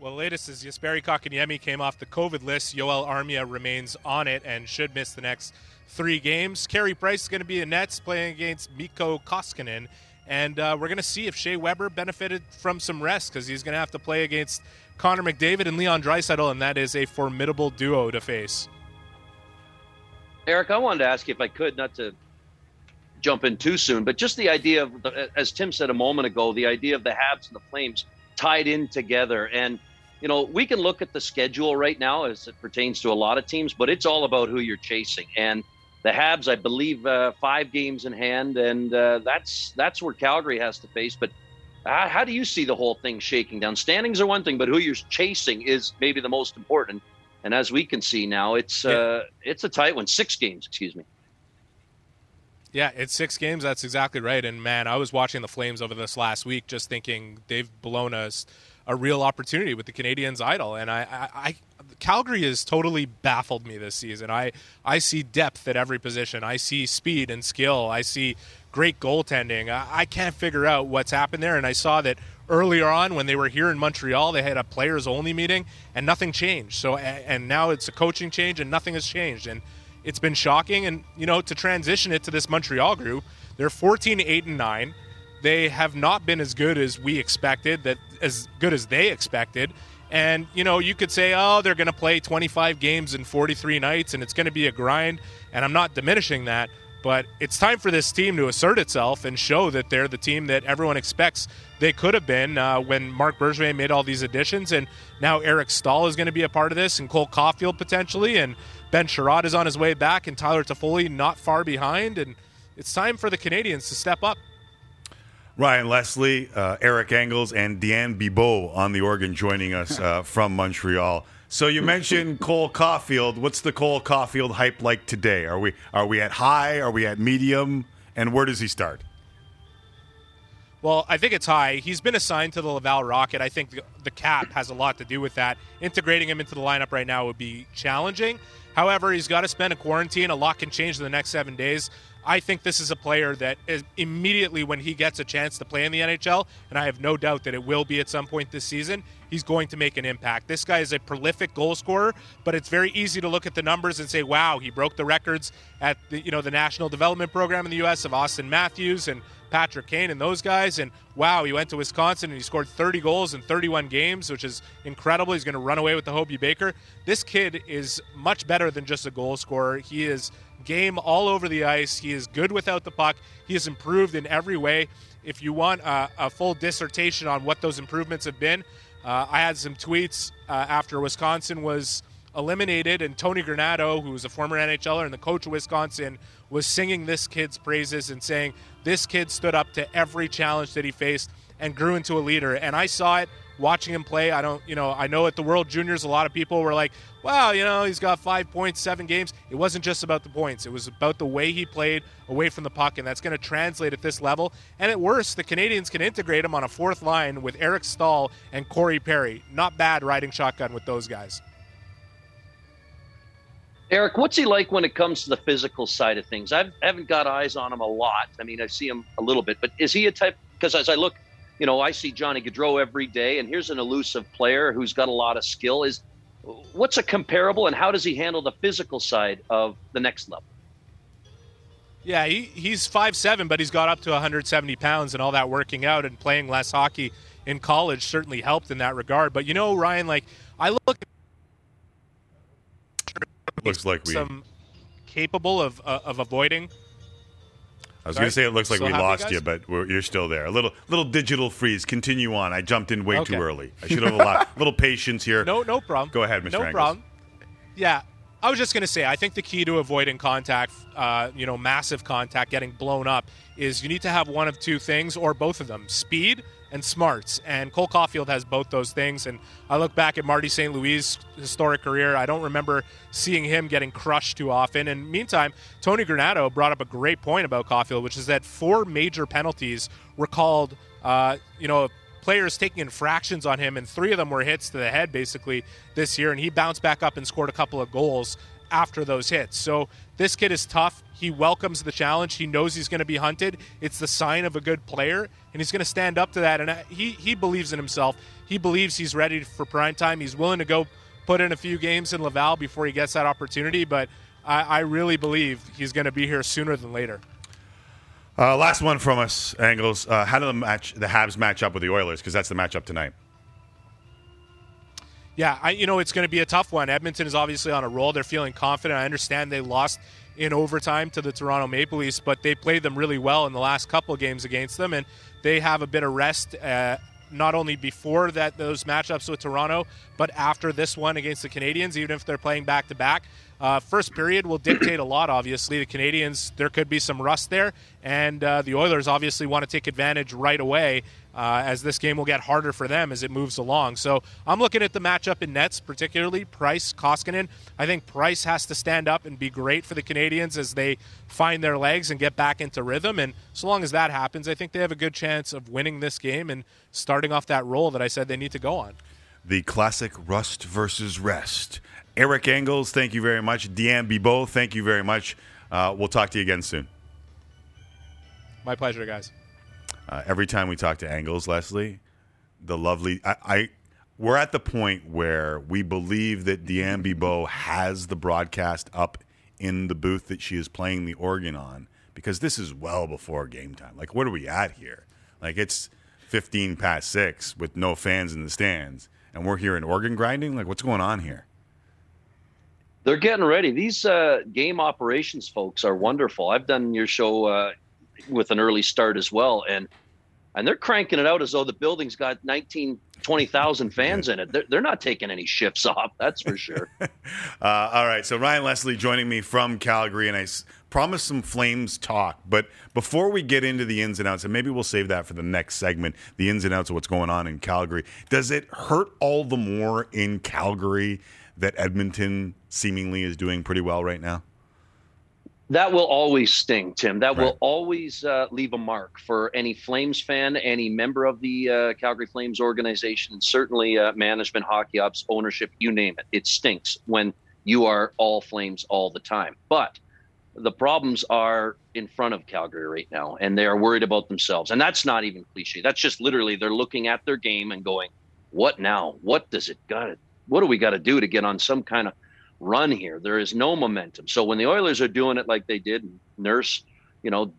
Well, the latest is yes, Jesperi Kotkaniemi came off the COVID list. Yoel Armia remains on it and should miss the next three games. Carey Price is going to be in nets playing against Mikko Koskinen. And uh, we're going to see if Shea Weber benefited from some rest because he's going to have to play against Connor McDavid and Leon Draisaitl, and that is a formidable duo to face. Eric, I wanted to ask you if I could, not to jump in too soon, but just the idea of, the, as Tim said a moment ago, the idea of the Habs and the Flames tied in together. And, you know, we can look at the schedule right now as it pertains to a lot of teams, but it's all about who you're chasing. And the Habs, I believe, uh, five games in hand, and uh, that's that's where Calgary has to face. But uh, how do you see the whole thing shaking down? Standings are one thing, but who you're chasing is maybe the most important. And as we can see now, it's uh, it's a tight one. Six games, excuse me. Yeah, it's six games. That's exactly right. And man, I was watching the Flames over this last week, just thinking they've blown us a real opportunity with the Canadiens' idle. And I, I, I Calgary has totally baffled me this season. I, I see depth at every position. I see speed and skill. I see great goaltending. I, I can't figure out what's happened there. And I saw that earlier on when they were here in Montreal, they had a players only meeting and nothing changed. So, and, now it's a coaching change and nothing has changed. And it's been shocking. And, you know, to transition it to this Montreal group, they're 14, 8, and 9. They have not been as good as we expected, that as good as they expected. And, you know, you could say, oh, they're going to play 25 games in 43 nights and it's going to be a grind. And I'm not diminishing that. But it's time for this team to assert itself and show that they're the team that everyone expects they could have been uh, when Marc Bergevin made all these additions. And now Eric Staal is going to be a part of this, and Cole Caufield potentially, and Ben Chiarot is on his way back, and Tyler Toffoli not far behind. And it's time for the Canadiens to step up. Ryan Leslie, uh, Eric Engels, and Diane Bibaud on the organ joining us uh, from Montreal. So you mentioned Cole Caufield. What's the Cole Caufield hype like today? Are we are we at high? Are we at medium? And where does he start? Well, I think it's high. He's been assigned to the Laval Rocket. I think the, the cap has a lot to do with that. Integrating him into the lineup right now would be challenging. However, he's got to spend a quarantine. A lot can change in the next seven days. I think this is a player that is immediately when he gets a chance to play in the NHL, and I have no doubt that it will be at some point this season, he's going to make an impact. This guy is a prolific goal scorer, but it's very easy to look at the numbers and say, "Wow, he broke the records at the you know the National Development Program in the U.S. of Auston Matthews and Patrick Kane and those guys. And wow, he went to Wisconsin and he scored 30 goals in 31 games, which is incredible. He's going to run away with the Hobey Baker. This kid is much better than just a goal scorer. He is game all over the ice. He is good without the puck. He has improved in every way. If you want a, a full dissertation on what those improvements have been, uh, I had some tweets uh, after Wisconsin was eliminated, and Tony Granato, who was a former NHLer and the coach of Wisconsin, was singing this kid's praises and saying this kid stood up to every challenge that he faced and grew into a leader. And I saw it watching him play. I don't, you know, I know at the World Juniors, a lot of people were like, wow, you know, he's got five points, seven games. It wasn't just about the points, it was about the way he played away from the puck, and that's going to translate at this level. And at worst, the Canadiens can integrate him on a fourth line with Eric Staal and Corey Perry. Not bad riding shotgun with those guys. Eric, what's he like when it comes to the physical side of things? I've, I haven't got eyes on him a lot. I mean, I see him a little bit, but is he a type? Because as I look, you know, I see Johnny Gaudreau every day, and here's an elusive player who's got a lot of skill. Is what's a comparable, and how does he handle the physical side of the next level? Yeah, he, he's five seven, but he's got up to 170 pounds, and all that working out and playing less hockey in college certainly helped in that regard. But you know, Ryan, like I look Looks like we. some capable of uh, of avoiding. I was going to say it looks like Still we lost guys? you, but we're, you're still there. A little little digital freeze. Continue on. I jumped in way Okay. too early. I should have a lot, little patience here. No, no problem. Go ahead, Mr. No Engels. problem. Yeah, I was just going to say, I think the key to avoiding contact, uh, you know, massive contact, getting blown up, is you need to have one of two things or both of them: speed and smarts. And Cole Caufield has both those things. And I look back at Marty St. Louis' historic career. I don't remember seeing him getting crushed too often. And meantime, Tony Granato brought up a great point about Caufield, which is that four major penalties were called, uh, you know, players taking infractions on him, and three of them were hits to the head basically this year. And he bounced back up and scored a couple of goals after those hits. So this kid is tough. He welcomes the challenge. He knows he's going to be hunted. It's the sign of a good player, and he's going to stand up to that. And he he believes in himself. He believes he's ready for prime time. He's willing to go put in a few games in Laval before he gets that opportunity. But I, I really believe he's going to be here sooner than later. Uh, last one from us, Engels. Uh, how do the match the Habs match up with the Oilers? Because that's the matchup tonight. Yeah, I, you know it's going to be a tough one. Edmonton is obviously on a roll. They're feeling confident. I understand they lost in overtime to the Toronto Maple Leafs, but they played them really well in the last couple games against them, and they have a bit of rest. Uh, not only before that those matchups with Toronto, but after this one against the Canadiens, even if they're playing back to back. Uh, first period will dictate a lot. Obviously, the Canadians there could be some rust there, and uh, the Oilers obviously want to take advantage right away. Uh, as this game will get harder for them as it moves along. So I'm looking at the matchup in nets, particularly Price, Koskinen. I think Price has to stand up and be great for the Canadiens as they find their legs and get back into rhythm. And so long as that happens, I think they have a good chance of winning this game and starting off that roll that I said they need to go on. The classic rust versus rest. Eric Engels, thank you very much. Diane Bibaud, thank you very much. Uh, we'll talk to you again soon. My pleasure, guys. Uh, every time we talk to Engels, Leslie, the lovely, I, I, we're at the point where we believe that Diane Bibaud has the broadcast up in the booth that she is playing the organ on because this is well before game time. Like, what are we at here? Like, it's 15 past six with no fans in the stands, and we're hearing organ grinding. Like, what's going on here? They're getting ready. These uh, game operations folks are wonderful. I've done your show uh, with an early start as well, and and they're cranking it out as though the building's got 19, 20,000 fans in it. They're, they're not taking any shifts off, that's for sure. Uh, all right, so Ryan Leslie joining me from Calgary, and I s- promised some Flames talk, but before we get into the ins and outs, and maybe we'll save that for the next segment, the ins and outs of what's going on in Calgary. Does it hurt all the more in Calgary that Edmonton seemingly is doing pretty well right now? That will always sting, Tim. That will always uh, leave a mark for any Flames fan, any member of the uh, Calgary Flames organization, and certainly uh, management, hockey ops, ownership, you name it. It stinks when you are all Flames all the time. But the problems are in front of Calgary right now, and they are worried about themselves. And that's not even cliche. That's just literally they're looking at their game and going, "What now? What does it got? What do we got to do to get on some kind of run here. There is no momentum. So when the Oilers are doing it like they did, Nurse, you know,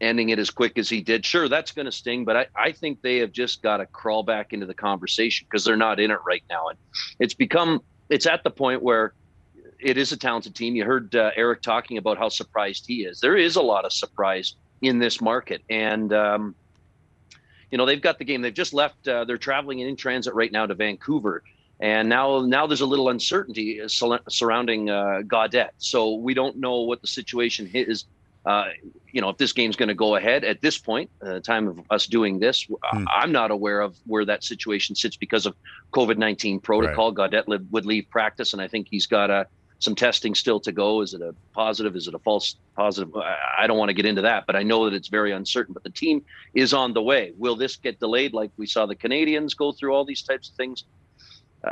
ending it as quick as he did, sure, that's going to sting. But I, I think they have just got to crawl back into the conversation because they're not in it right now. And it's become, it's at the point where it is a talented team. You heard uh, Eric talking about how surprised he is. There is a lot of surprise in this market. And, um, you know, they've got the game. They've just left. Uh, they're traveling in transit right now to Vancouver and now now there's a little uncertainty surrounding uh, Gaudette. So we don't know what the situation is. Uh, you know, if this game's going to go ahead at this point, uh, time of us doing this, Hmm. I'm not aware of where that situation sits because of COVID 19 protocol. Gaudette li- would leave practice, and I think he's got uh, some testing still to go. Is it a positive? Is it a false positive? I, I don't want to get into that, but I know that it's very uncertain. But the team is on the way. Will this get delayed like we saw the Canadiens go through all these types of things?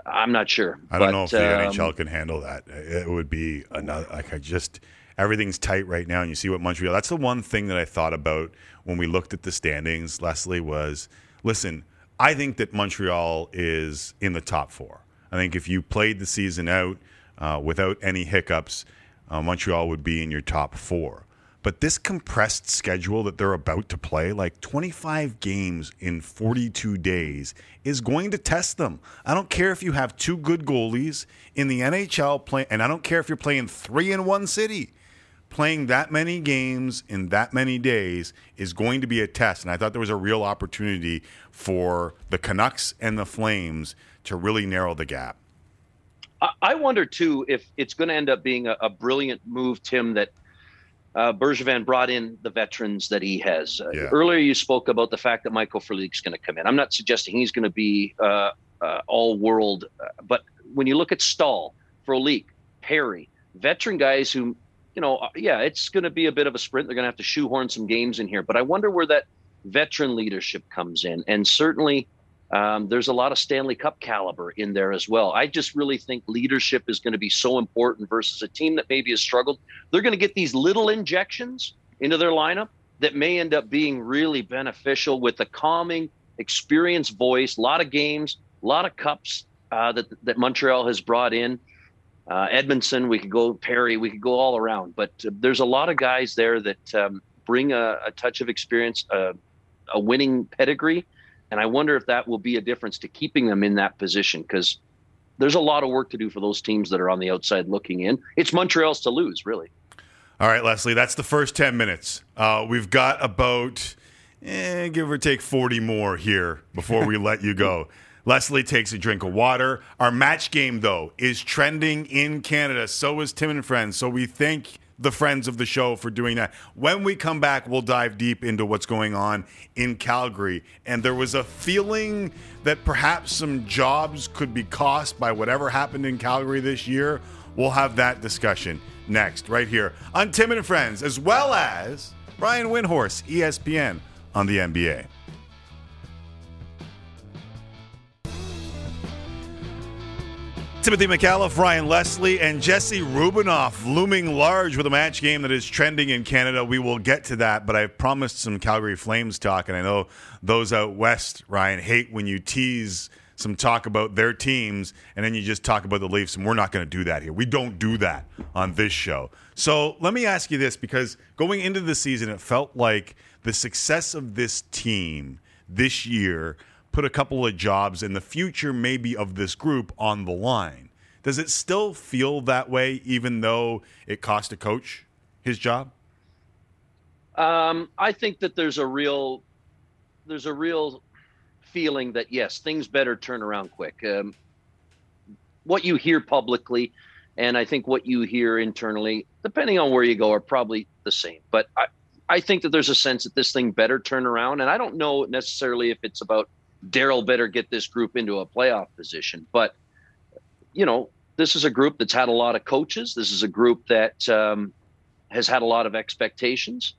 I'm not sure. I don't But, know if the um, NHL can handle that. It would be another like I just everything's tight right now, and you see what Montreal. That's the one thing that I thought about when we looked at the standings. Leslie was listen. I think that Montreal is in the top four. I think if you played the season out uh, without any hiccups, uh, Montreal would be in your top four. But this compressed schedule that they're about to play, like 25 games in 42 days, is going to test them. I don't care if you have two good goalies in the NHL play, and I don't care if you're playing three in one city. Playing that many games in that many days is going to be a test. And I thought there was a real opportunity for the Canucks and the Flames to really narrow the gap. I- wonder too if it's going to end up being a, a brilliant move, Tim, that uh, Bergevin brought in the veterans that he has. Uh, Yeah. Earlier, you spoke about the fact that Michael Frolik's going to come in. I'm not suggesting he's going to be uh, uh, all world, uh, but when you look at Staal, Frolik, Perry, veteran guys who, you know, uh, yeah, it's going to be a bit of a sprint. They're going to have to shoehorn some games in here, but I wonder where that veteran leadership comes in. And certainly, um, there's a lot of Stanley Cup caliber in there as well. I just really think leadership is going to be so important versus a team that maybe has struggled. They're going to get these little injections into their lineup that may end up being really beneficial with a calming, experienced voice, a lot of games, a lot of cups uh, that that Montreal has brought in. Uh, Edmundson, we could go Perry, we could go all around, but uh, there's a lot of guys there that um, bring a, a touch of experience, uh, a winning pedigree, and I wonder if that will be a difference to keeping them in that position because there's a lot of work to do for those teams that are on the outside looking in. It's Montreal's to lose, really. All right, Leslie, that's the first 10 minutes. Uh, we've got about, eh, give or take, 40 more here before we let you go. Leslie takes a drink of water. Our match game, though, is trending in Canada. So is Tim and Friends. So we thank the friends of the show for doing that. When we come back, we'll dive deep into what's going on in Calgary. And there was a feeling that perhaps some jobs could be cost by whatever happened in Calgary this year. We'll have that discussion next, right here on Tim and Friends, as well as Brian Windhorst, ESPN on the NBA. Timothy McAuliffe, Ryan Leslie, and Jesse Rubinoff looming large with a match game that is trending in Canada. We will get to that, but I promised some Calgary Flames talk, and I know those out west, Ryan, hate when you tease some talk about their teams and then you just talk about the Leafs, and we're not going to do that here. We don't do that on this show. So let me ask you this because going into the season, it felt like the success of this team this year put a couple of jobs and the future maybe of this group on the line. Does it still feel that way, even though it cost a coach his job? Um, I think that there's a real there's a real feeling that yes, things better turn around quick. Um, what you hear publicly And I think what you hear internally, depending on where you go, are probably the same. But I, I think that there's a sense that this thing better turn around. And I don't know necessarily if it's about Daryl better get this group into a playoff position. But, you know, this is a group that's had a lot of coaches. This is a group that um, has had a lot of expectations.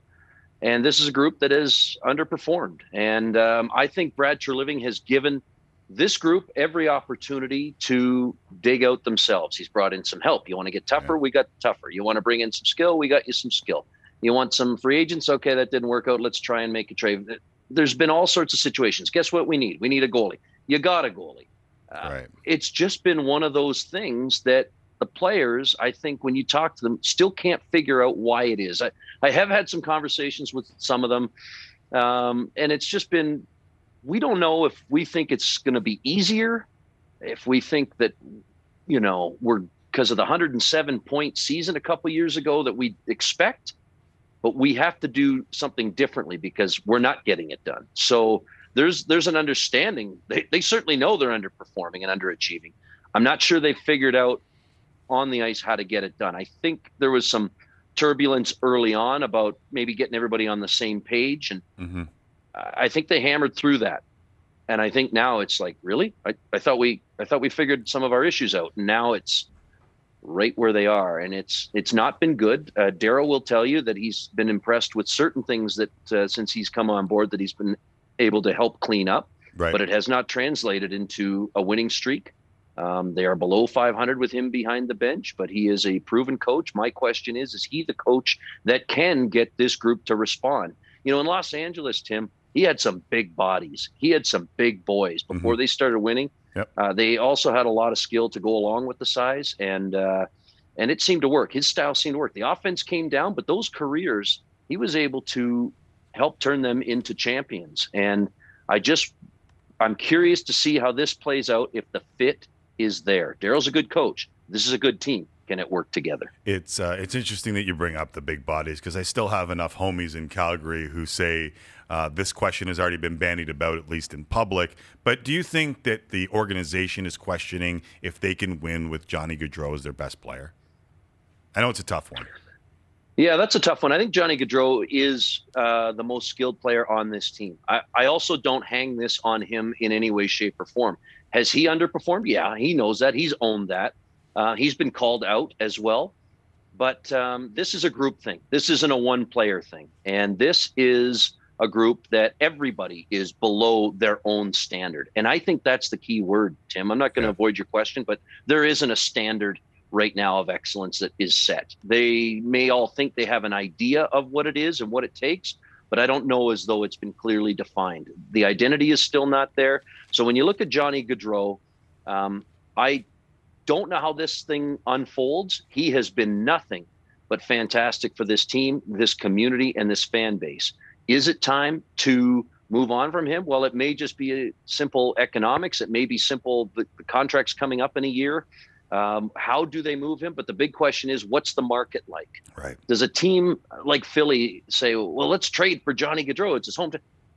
And this is a group that has underperformed. And um, I think Brad Treliving has given this group every opportunity to dig out themselves. He's brought in some help. You want to get tougher? We got tougher. You want to bring in some skill? We got you some skill. You want some free agents? Okay, that didn't work out. Let's try and make a trade. There's been all sorts of situations. Guess what we need? We need a goalie. You got a goalie. Uh, right. It's just been one of those things that the players, I think, when you talk to them, still can't figure out why it is. I, I have had some conversations with some of them, um, and it's just been we don't know if we think it's going to be easier, if we think that, you know, we're because of the 107 point season a couple years ago that we expect, but we have to do something differently because we're not getting it done. So there's there's an understanding. They, they certainly know they're underperforming and underachieving. I'm not sure they figured out on the ice how to get it done. I think there was some turbulence early on about maybe getting everybody on the same page and Mm-hmm. I think they hammered through that. And I think now it's like, really? I, I thought we I thought we figured some of our issues out. And now it's right where they are. And it's it's not been good. Uh, Daryl will tell you that he's been impressed with certain things that uh, since he's come on board that he's been able to help clean up. Right. But it has not translated into a winning streak. Um, they are below 500 with him behind the bench, but he is a proven coach. My question is: Is he the coach that can get this group to respond? You know, in Los Angeles, Tim, he had some big bodies. He had some big boys before they started winning. Yep. Uh, they also had a lot of skill to go along with the size, and uh, and it seemed to work. His style seemed to work. The offense came down, but those careers, he was able to help turn them into champions. And I just, I'm curious to see how this plays out if the fit is there. Daryl's a good coach. This is a good team. Can it work together? It's uh, it's interesting that you bring up the big bodies because I still have enough homies in Calgary who say uh, this question has already been bandied about at least in public. But do you think that the organization is questioning if they can win with Johnny Gaudreau as their best player? I know it's a tough one. Yeah, that's a tough one. I think Johnny Gaudreau is uh, the most skilled player on this team. I, I also don't hang this on him in any way, shape, or form. Has he underperformed? Yeah, he knows that. He's owned that. Uh, he's been called out as well. But um, this is a group thing. This isn't a one player thing. And this is a group that everybody is below their own standard. And I think that's the key word, Tim. I'm not going to avoid your question, but there isn't a standard right now of excellence that is set. They may all think they have an idea of what it is and what it takes, but I don't know as though it's been clearly defined. The identity is still not there. So when you look at Johnny Gaudreau, um, I don't know how this thing unfolds. He has been nothing but fantastic for this team, this community, and this fan base. Is it time to move on from him? Well, it may just be a simple economics. It may be simple. The, the contract's coming up in a year. Um, how do they move him? But the big question is, what's the market like? Right. Does a team like Philly say, well, let's trade for Johnny Gaudreau? It's his home.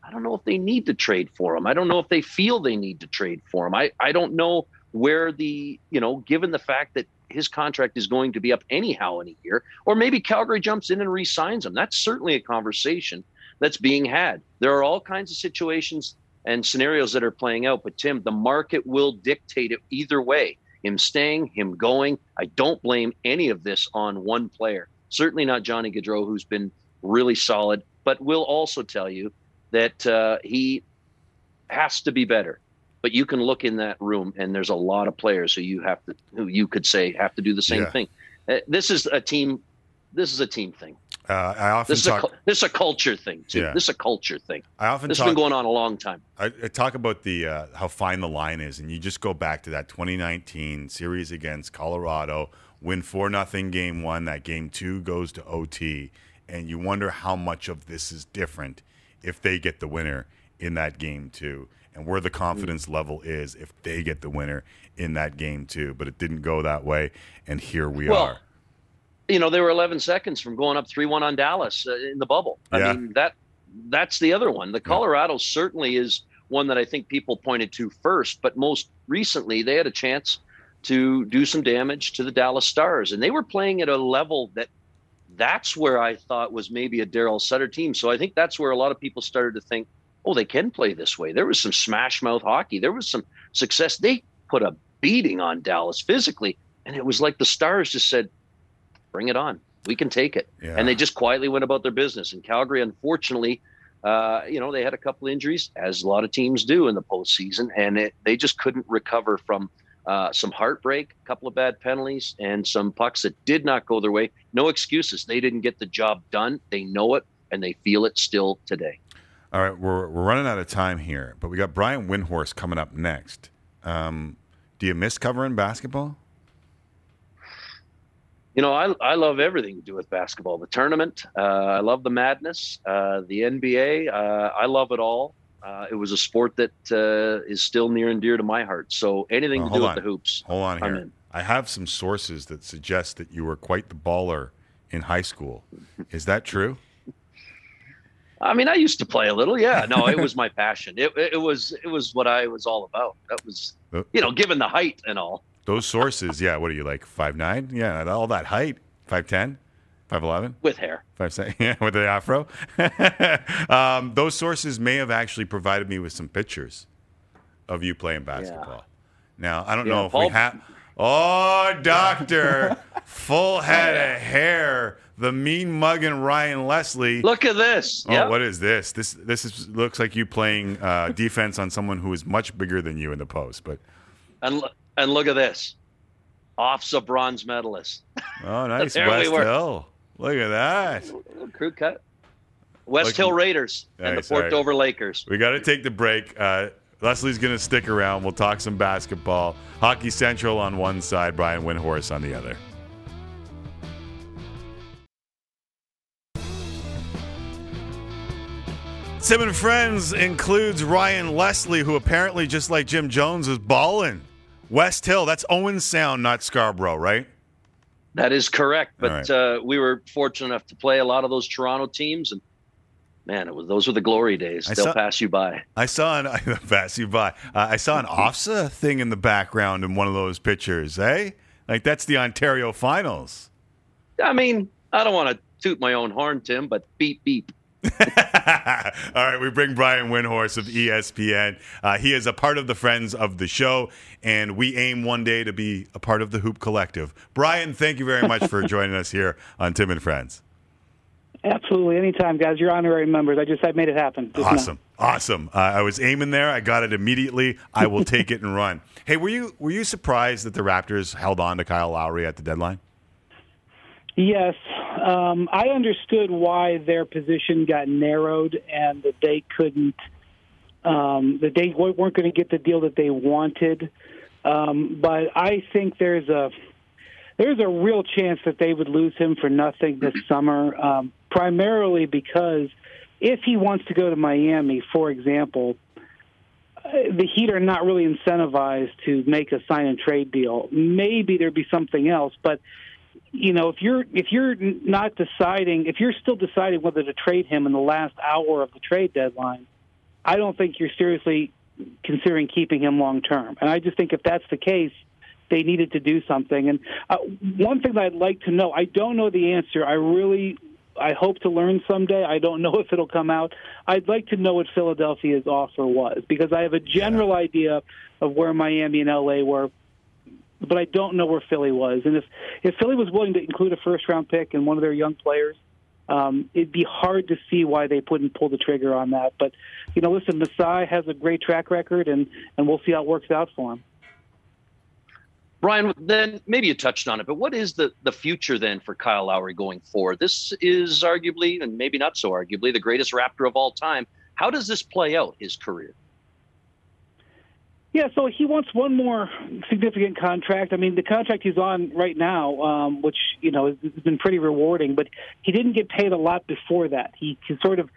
I don't know if they need to trade for him. I don't know if they feel they need to trade for him. I, I don't know where the, you know, given the fact that his contract is going to be up anyhow in a year, or maybe Calgary jumps in and re-signs him. That's certainly a conversation that's being had. There are all kinds of situations and scenarios that are playing out, but Tim, the market will dictate it either way. Him staying, him going. I don't blame any of this on one player. Certainly not Johnny Gaudreau, who's been really solid, but will also tell you that uh, he has to be better. But you can look in that room, and there's a lot of players who you have to, who you could say have to do the same Yeah. thing. Uh, this is a team. This is a team thing. Uh, I often This is, a, talk. cul- this is a culture thing too. Yeah. This is a culture thing. I often this talk, has been going on a long time. I, I talk about the uh, how fine the line is, and you just go back to that 2019 series against Colorado, win four nothing game one. That game two goes to OT, and you wonder how much of this is different if they get the winner in that game two, and where the confidence level is if they get the winner in that game too. But it didn't go that way, and here we Well, are. You know, they were 11 seconds from going up 3-1 on Dallas uh, in the bubble. Yeah. I mean, that that's the other one. The Colorado certainly is one that I think people pointed to first, but most recently they had a chance to do some damage to the Dallas Stars. And they were playing at a level that that's where I thought was maybe a Daryl Sutter team. So I think that's where a lot of people started to think, oh, they can play this way. There was some smash mouth hockey. There was some success. They put a beating on Dallas physically. And it was like the Stars just said, bring it on. We can take it. Yeah. And they just quietly went about their business. And Calgary, unfortunately, uh, you know, they had a couple injuries, as a lot of teams do in the postseason, and it, they just couldn't recover from uh, some heartbreak, a couple of bad penalties, and some pucks that did not go their way. No excuses. They didn't get the job done. They know it, and they feel it still today. All right, we're, we're running out of time here, but we got Brian Windhorst coming up next. Um, do you miss covering basketball? You know, I, I love everything to do with basketball. The tournament, uh, I love the madness. Uh, the NBA, uh, I love it all. Uh, it was a sport that uh, is still near and dear to my heart. So anything Well, to do hold with on. the hoops, Hold on here. I have some sources that suggest that you were quite the baller in high school. Is that true? I mean, I used to play a little. Yeah, no, it was my passion. It, it was it was what I was all about. That was, Uh, you know, given the height and all. Those sources, yeah. What are you like, five nine? Yeah, all that height, five ten, five eleven, with hair, five seven, yeah, with the afro. um, those sources may have actually provided me with some pictures of you playing basketball. Now I don't Yeah, know if Paul- we have. Oh, doctor, full head of hair. The mean mugging Ryan Leslie. Look at this. Oh, Yep. what is this? This this is, looks like you playing uh, defense on someone who is much bigger than you in the post. But And lo- and look at this, off's a bronze medalist. oh, nice we West were. Hill. Look at that. Crew cut. West Like- Hill Raiders and the Port right. Dover Lakers. We got to take the break. Uh, Leslie's going to stick around. We'll talk some basketball. Hockey Central on one side, Brian Windhorst on the other. Tim and Friends includes Ryan Leslie, who apparently, just like Jim Jones, is balling. West Hill, that's Owen Sound, not Scarborough, right? That is correct. But All right. uh, we were fortunate enough to play a lot of those Toronto teams, and man, it was those were the glory days. I They'll saw- pass you by. I saw an pass you by. Uh, I saw an OFSAA thing in the background in one of those pictures, eh? Like that's the Ontario Finals. I mean, I don't want to toot my own horn, Tim, but beep beep. All right, we bring Brian Windhorst of ESPN. Uh, he is a part of the Friends of the Show, and we aim one day to be a part of the Hoop Collective. Brian, thank you very much for joining us here on Tim and Friends. Absolutely, anytime, guys. You're honorary members. I just I made it happen. Just now. Awesome, awesome. Uh, I was aiming there. I got it immediately. I will take it and run. Hey, were you were you surprised that the Raptors held on to Kyle Lowry at the deadline? Yes, um, I understood why their position got narrowed and that they couldn't, um, that they weren't going to get the deal that they wanted. Um, but I think there's a there's a real chance that they would lose him for nothing this summer, um, primarily because if he wants to go to Miami, for example, uh, the Heat are not really incentivized to make a sign and trade deal. Maybe there'd be something else, but you know, if you're if you're not deciding, if you're still deciding whether to trade him in the last hour of the trade deadline, I don't think you're seriously considering keeping him long term. And I just think if that's the case, they needed to do something. And uh, one thing that I'd like to know, I don't know the answer. I really, I hope to learn someday. I don't know if it'll come out. I'd like to know what Philadelphia's offer was because I have a general idea of where Miami and LA were but I don't know where Philly was. And if if Philly was willing to include a first round pick and one of their young players, um, it'd be hard to see why they wouldn't pull the trigger on that. But you know, listen, Masai has a great track record, and and we'll see how it works out for him. Brian, then maybe you touched on it, but what is the, the future then for Kyle Lowry going forward? This is arguably, and maybe not so arguably, the greatest Raptor of all time. How does this play out his career? Yeah, so he wants one more significant contract. I mean, the contract he's on right now, um, which you know has been pretty rewarding, but he didn't get paid a lot before that. He he sort of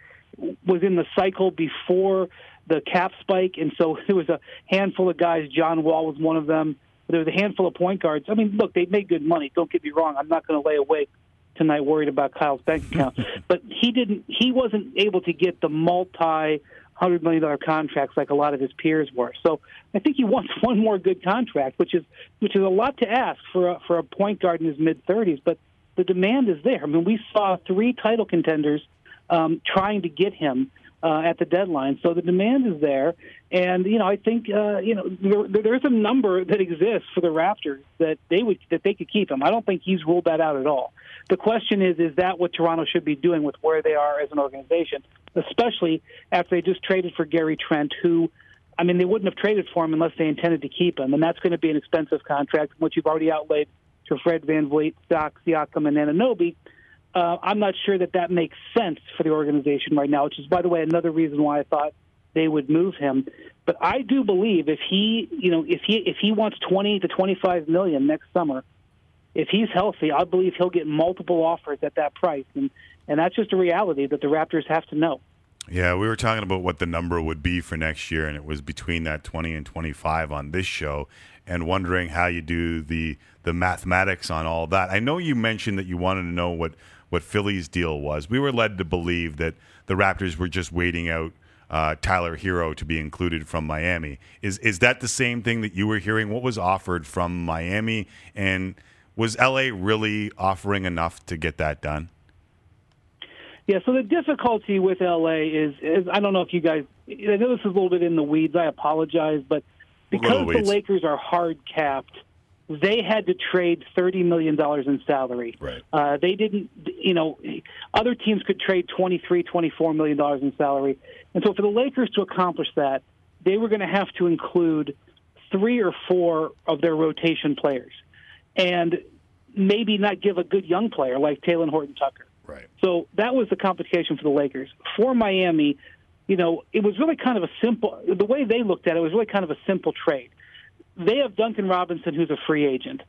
was in the cycle before the cap spike, and so there was a handful of guys. John Wall was one of them. There was a handful of point guards. I mean, look, they made good money. Don't get me wrong. I'm not going to lay awake tonight worried about Kyle's bank account, but he didn't. He wasn't able to get the multi hundred million dollar contracts like a lot of his peers were. So I think he wants one more good contract, which is which is a lot to ask for a, for a point guard in his mid thirties. But the demand is there. I mean, we saw three title contenders um, trying to get him uh, at the deadline, so the demand is there. And you know, I think uh, you know there, there's a number that exists for the Raptors that they would that they could keep him. I don't think he's ruled that out at all. The question is, is that what Toronto should be doing with where they are as an organization, especially after they just traded for Gary Trent, who, I mean, they wouldn't have traded for him unless they intended to keep him, and that's going to be an expensive contract, which you've already outlaid for Fred VanVleet, Doc, Siakam, and Anunoby. Uh, I'm not sure that that makes sense for the organization right now, which is, by the way, another reason why I thought they would move him. But I do believe if he, you know, if he if he wants 20 to 25 million next summer, if he's healthy, I believe he'll get multiple offers at that price, and and that's just a reality that the Raptors have to know. Yeah, we were talking about what the number would be for next year, and it was between that 20 and 25 on this show, and wondering how you do the the mathematics on all that. I know you mentioned that you wanted to know what what Philly's deal was. We were led to believe that the Raptors were just waiting out uh, Tyler Herro to be included from Miami. Is is that the same thing that you were hearing? What was offered from Miami, and was LA really offering enough to get that done? Yeah, so the difficulty with LA is, is I don't know if you guys, I know this is a little bit in the weeds. I apologize, but because the. Lakers are hard capped, they had to trade thirty million dollars in salary. Right. Uh, they didn't, you know, other teams could trade twenty-three, twenty-four million dollars in salary, and so for the Lakers to accomplish that, they were going to have to include three or four of their rotation players, and maybe not give a good young player like Talen Horton Tucker. Right. So that was the complication for the Lakers. For Miami, you know, it was really kind of a simple. The way they looked at it was really kind of a simple trade. They have Duncan Robinson, who's a free agent,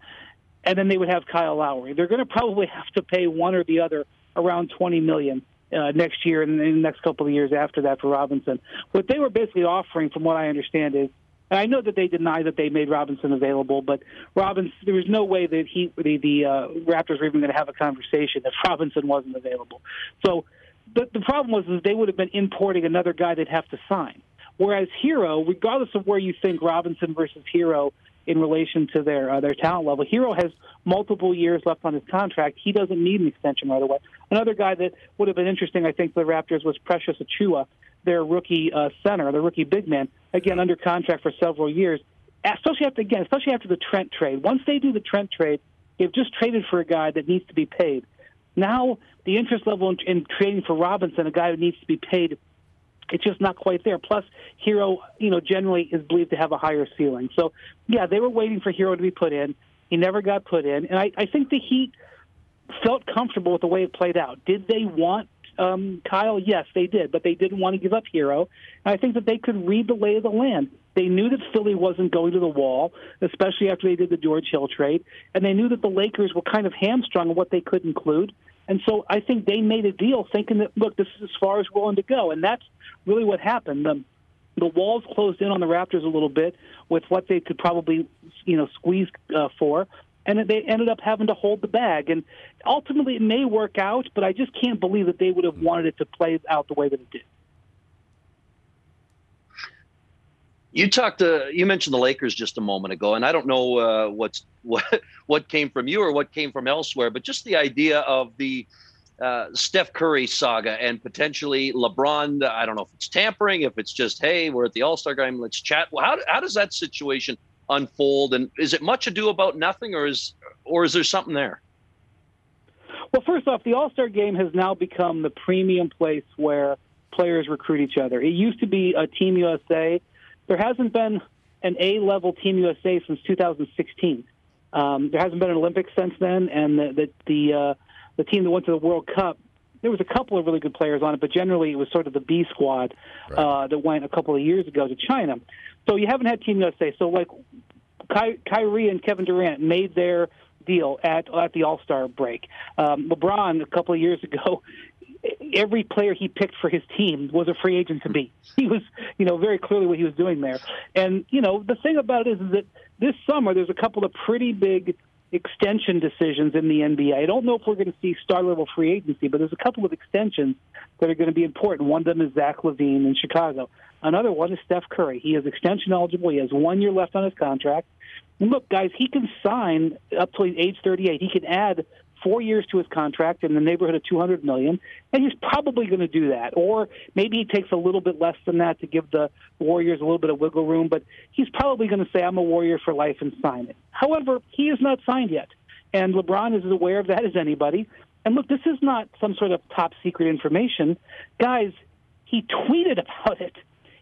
and then they would have Kyle Lowry. They're going to probably have to pay one or the other around twenty million uh, next year and the next couple of years after that for Robinson. What they were basically offering, from what I understand, is and I know that they deny that they made Robinson available, but Robinson, there was no way that he, the, the uh, Raptors were even going to have a conversation if Robinson wasn't available. So the, the problem was is they would have been importing another guy they'd have to sign. Whereas Herro, regardless of where you think Robinson versus Herro in relation to their uh, their talent level, Herro has multiple years left on his contract. He doesn't need an extension right away. Another guy that would have been interesting, I think, for the Raptors was Precious Achiuwa, their rookie uh, center, their rookie big man, again under contract for several years. Especially after again, especially after the Trent trade. Once they do the Trent trade, they've just traded for a guy that needs to be paid. Now the interest level in, in trading for Robinson, a guy who needs to be paid, it's just not quite there. Plus, Herro, you know, generally is believed to have a higher ceiling. So, yeah, they were waiting for Herro to be put in. He never got put in, and I, I think the Heat felt comfortable with the way it played out. Did they want um, Kyle? Yes, they did, but they didn't want to give up Herro. And I think that they could read the lay of the land. They knew that Philly wasn't going to the wall, especially after they did the George Hill trade, and they knew that the Lakers were kind of hamstrung on what they could include. And so I think they made a deal thinking that, look, this is as far as we're willing to go. And that's really what happened. The, the walls closed in on the Raptors a little bit with what they could probably, you know, squeeze uh, for. And they ended up having to hold the bag. And ultimately, it may work out, but I just can't believe that they would have wanted it to play out the way that it did. You talked to you mentioned the Lakers just a moment ago, and I don't know uh, what's what what came from you or what came from elsewhere, but just the idea of the uh, Steph Curry saga and potentially LeBron. I don't know if it's tampering, if it's just hey, we're at the All Star game, let's chat. How how does that situation unfold, and is it much ado about nothing, or is or is there something there? Well, first off, the All Star game has now become the premium place where players recruit each other. It used to be a Team USA. There hasn't been an A level Team USA since 2016. Um, there hasn't been an Olympics since then, and the the the, uh, the team that went to the World Cup. There was a couple of really good players on it, but generally it was sort of the B squad uh, that went a couple of years ago to China. So you haven't had Team USA. So like Ky- Kyrie and Kevin Durant made their deal at at the All Star break. Um, LeBron a couple of years ago every player he picked for his team was a free agent to be. He was, you know, very clearly what he was doing there. And you know, the thing about it is, is that this summer there's a couple of pretty big extension decisions in the NBA. I don't know if we're going to see star level free agency, but there's a couple of extensions that are going to be important. One of them is Zach LaVine in Chicago. Another one is Steph Curry. He is extension eligible. He has one year left on his contract. Look, guys, he can sign up to age 38. He can add four years to his contract in the neighborhood of 200 million, and he's probably going to do that. Or maybe he takes a little bit less than that to give the Warriors a little bit of wiggle room, but he's probably going to say, "I'm a Warrior for life" and sign it. However, he is not signed yet, and LeBron is as aware of that as anybody. And look, this is not some sort of top secret information, guys. He tweeted about it.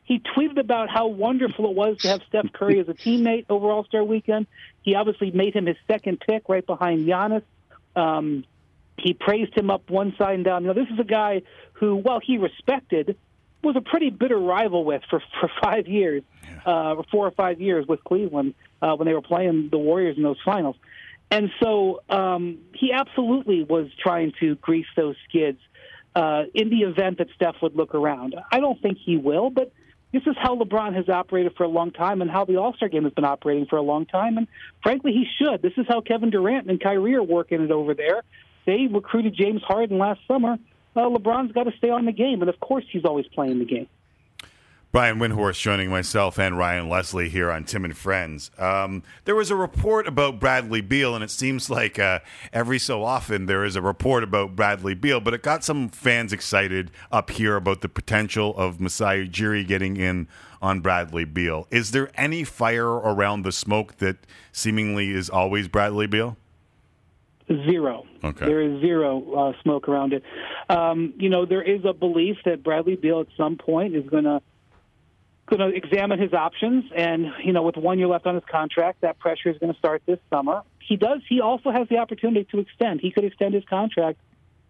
He tweeted about how wonderful it was to have Steph Curry as a teammate over All Star Weekend. He obviously made him his second pick, right behind Giannis. Um, he praised him up one side and down. You know, this is a guy who, while he respected, was a pretty bitter rival with for for five years, uh, four or five years with Cleveland uh, when they were playing the Warriors in those finals. And so um, he absolutely was trying to grease those skids uh, in the event that Steph would look around. I don't think he will, but this is how LeBron has operated for a long time and how the All Star game has been operating for a long time. And frankly, he should. This is how Kevin Durant and Kyrie are working it over there. They recruited James Harden last summer. Uh, LeBron's got to stay on the game, and of course, he's always playing the game. Brian Windhorst joining myself and Ryan Leslie here on Tim and Friends. Um, there was a report about Bradley Beal, and it seems like uh, every so often there is a report about Bradley Beal, but it got some fans excited up here about the potential of Masai Ujiri getting in on Bradley Beal. Is there any fire around the smoke that seemingly is always Bradley Beal? Zero. Okay. There is zero uh, smoke around it. Um, you know, there is a belief that Bradley Beal at some point is going to going to examine his options, and you know, with one year left on his contract, that pressure is going to start this summer. He does. He also has the opportunity to extend. He could extend his contract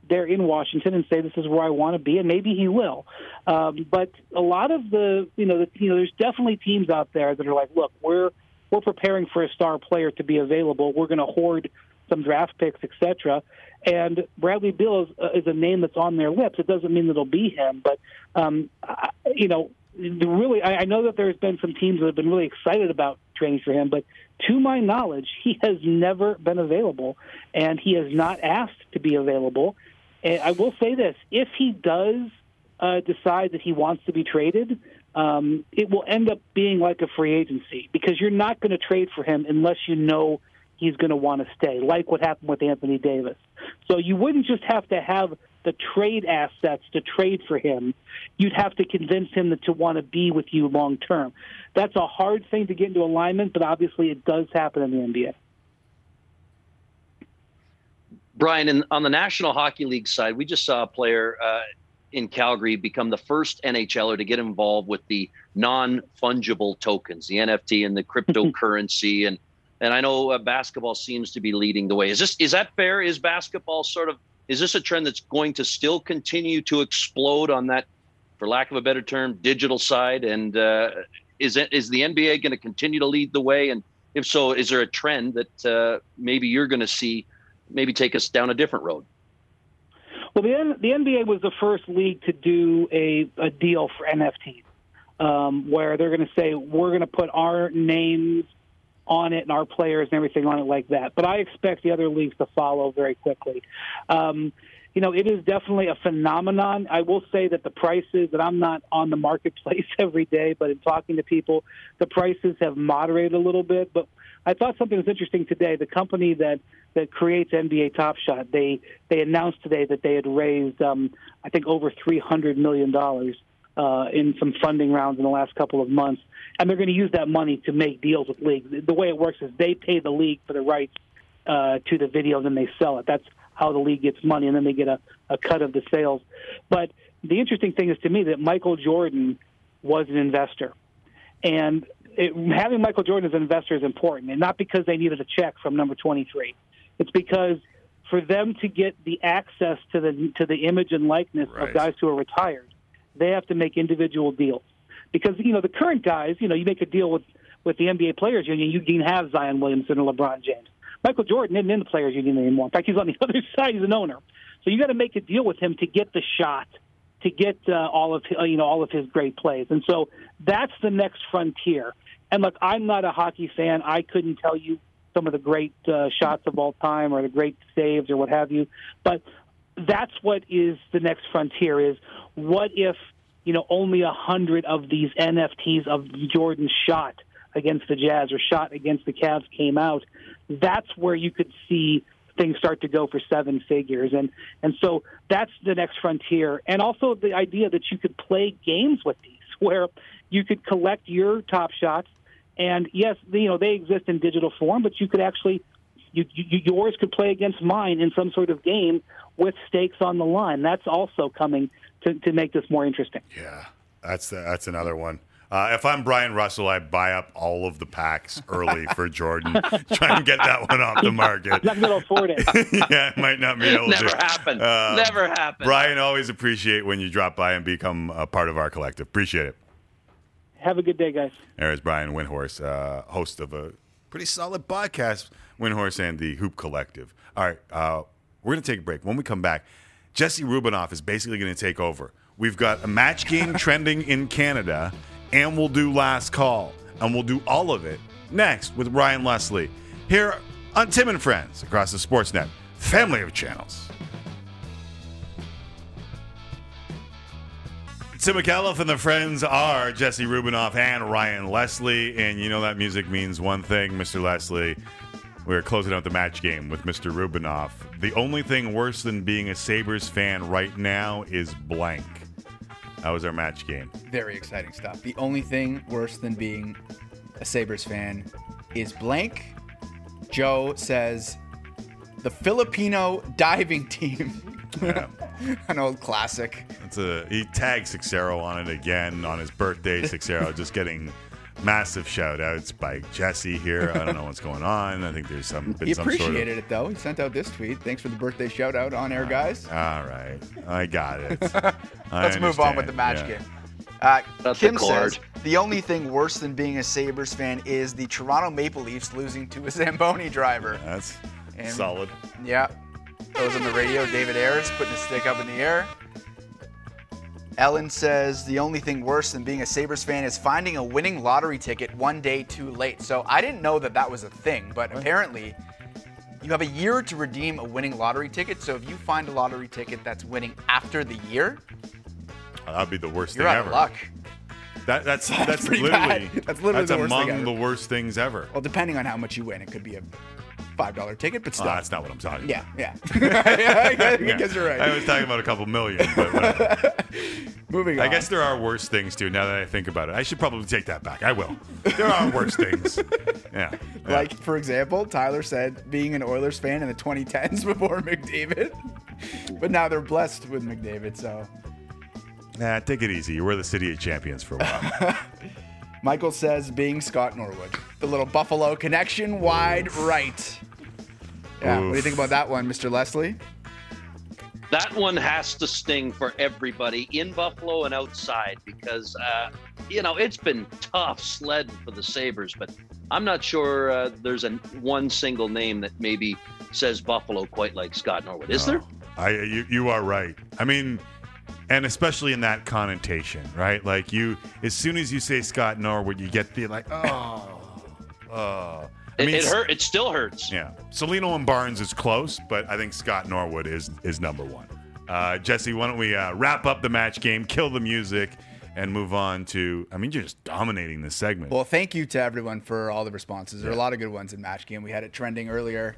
there in Washington and say this is where I want to be, and maybe he will. Um, but a lot of the, you know, the, you know, there's definitely teams out there that are like, look, we're we're preparing for a star player to be available. We're going to hoard some draft picks, etc. And Bradley Beal is, uh, is a name that's on their lips. It doesn't mean that it'll be him, but um, I, you know, really, I, I know that there's been some teams that have been really excited about trading for him, but to my knowledge, he has never been available, and he has not asked to be available. And I will say this: if he does uh, decide that he wants to be traded, um, it will end up being like a free agency because you're not going to trade for him unless you know he's going to want to stay, like what happened with Anthony Davis. So you wouldn't just have to have the trade assets to trade for him. You'd have to convince him that to want to be with you long term. That's a hard thing to get into alignment, but obviously it does happen in the NBA. Brian, in, on the National Hockey League side, we just saw a player uh, in Calgary become the first NHLer to get involved with the non-fungible tokens, the NFT and the cryptocurrency, and and I know uh, basketball seems to be leading the way. Is this is that fair? Is basketball sort of is this a trend that's going to still continue to explode on that, for lack of a better term, digital side? And uh, is it is the NBA going to continue to lead the way? And if so, is there a trend that uh, maybe you're going to see maybe take us down a different road? Well, the, N- the NBA was the first league to do a, a deal for NFTs, um, where they're going to say we're going to put our names on it and our players and everything on it like that. But I expect the other leagues to follow very quickly. Um, you know, it is definitely a phenomenon. I will say that the prices, that I'm not on the marketplace every day, but in talking to people, the prices have moderated a little bit. But I thought something was interesting today. The company that that creates NBA Top Shot, they they announced today that they had raised, um, I think, over three hundred million dollars uh, in some funding rounds in the last couple of months, and they're going to use that money to make deals with leagues. The way it works is they pay the league for the rights uh, to the video, and then they sell it. That's how the league gets money, and then they get a, a cut of the sales. But the interesting thing is to me that Michael Jordan was an investor, and it, having Michael Jordan as an investor is important, and not because they needed a check from number 23. It's because for them to get the access to the to the image and likeness Right. of guys who are retired, they have to make individual deals. Because you know the current guys, you know, you make a deal with with the NBA Players Union, you can have Zion Williamson or LeBron James. Michael Jordan isn't in the Players Union anymore. In fact, he's on the other side. He's an owner, so you got to make a deal with him to get the shot, to get uh, all of uh, you know all of his great plays. And so that's the next frontier. And look, I'm not a hockey fan. I couldn't tell you some of the great uh, shots of all time or the great saves or what have you. But that's what is the next frontier is what if you know only a hundred of these NFTs of Jordan's shot against the Jazz or shot against the Cavs came out. That's where you could see things start to go for seven figures and and so that's the next frontier and also the idea that you could play games with these where you could collect your top shots and yes you know they exist in digital form but you could actually you, you, yours could play against mine in some sort of game with stakes on the line that's also coming to, to make this more interesting Yeah, that's that's another one. Uh, if I'm Brian Russell, I buy up all of the packs early for Jordan. Try and get that one off the market. not going to afford it yeah, it might not be able Never to. happened. Uh, Never happen. Brian, always appreciate when you drop by and become a part of our collective. Appreciate it. have a good day guys There's Brian Windhorst, uh, host of a pretty solid podcast, Windhorst and the Hoop Collective. All right, uh, we're going to take a break. When we come back, Jesse Rubinoff is basically going to take over. We've got a match game trending in Canada, and we'll do last call, and we'll do all of it next with Ryan Leslie here on Tim and Friends across the Sportsnet family of channels. Tim McAuliffe and the friends are Jesse Rubinoff and Ryan Leslie. And you know that music means one thing, Mr. Leslie. We're closing out the match game with Mr. Rubinoff. The only thing worse than being a Sabres fan right now is blank. That was our match game. Very exciting stuff. The only thing worse than being a Sabres fan is blank. Joe says the Filipino diving team. An old classic. It's a he tagged Seixeiro on it again on his birthday. Seixeiro just getting massive shout outs by Jesse here. I don't know what's going on. I think there's some been He some sort of appreciated it though. He sent out this tweet. Thanks for the birthday shout out on air, guys. All right, I got it. I Let's move on with the understand, match yeah. game. Uh, Kim says the only thing worse than being a Sabres fan is the Toronto Maple Leafs losing to a Zamboni driver. That's And- solid. Yeah. Those on the radio, David Ayres putting his stick up in the air. Ellen says the only thing worse than being a Sabres fan is finding a winning lottery ticket one day too late. So I didn't know that that was a thing, but apparently you have a year to redeem a winning lottery ticket. So if you find a lottery ticket that's winning after the year, That'd be the worst thing ever. you're thing out ever. of luck. That, that's That's that's, literally bad. That's literally the worst among the worst things ever. Well, depending on how much you win, it could be a five dollar ticket, but Oh, that's not what I'm talking. yeah, yeah. I guess you're right. I was talking about a couple million, but whatever. Moving I guess there are worse things too. Now that I think about it, I should probably take that back. I will. There are worse things. Yeah. yeah. Like, for example, Tyler said being an Oilers fan in the 2010s before McDavid. But now they're blessed with McDavid, so. Nah, take it easy. You were the city of champions for a while. Michael says being Scott Norwood. The little Buffalo connection, wide right. Yeah, what do you think about that one, Mr. Leslie? That one has to sting for everybody in Buffalo and outside because, uh, you know, it's been tough sledding for the Sabres, but I'm not sure uh, there's a one single name that maybe says Buffalo quite like Scott Norwood. Is there? I you, you are right. I mean, and especially in that connotation, right? Like you, as soon as you say Scott Norwood, you get the like, oh, oh. I mean, it hurt. It still hurts. Yeah, Cellino and Barnes is close, but I think Scott Norwood is is number one. Uh, Jesse, why don't we uh, wrap up the match game, kill the music, and move on to? I mean, you're just dominating this segment. Well, thank you to everyone for all the responses. There are a lot of good ones in Match Game. We had it trending earlier.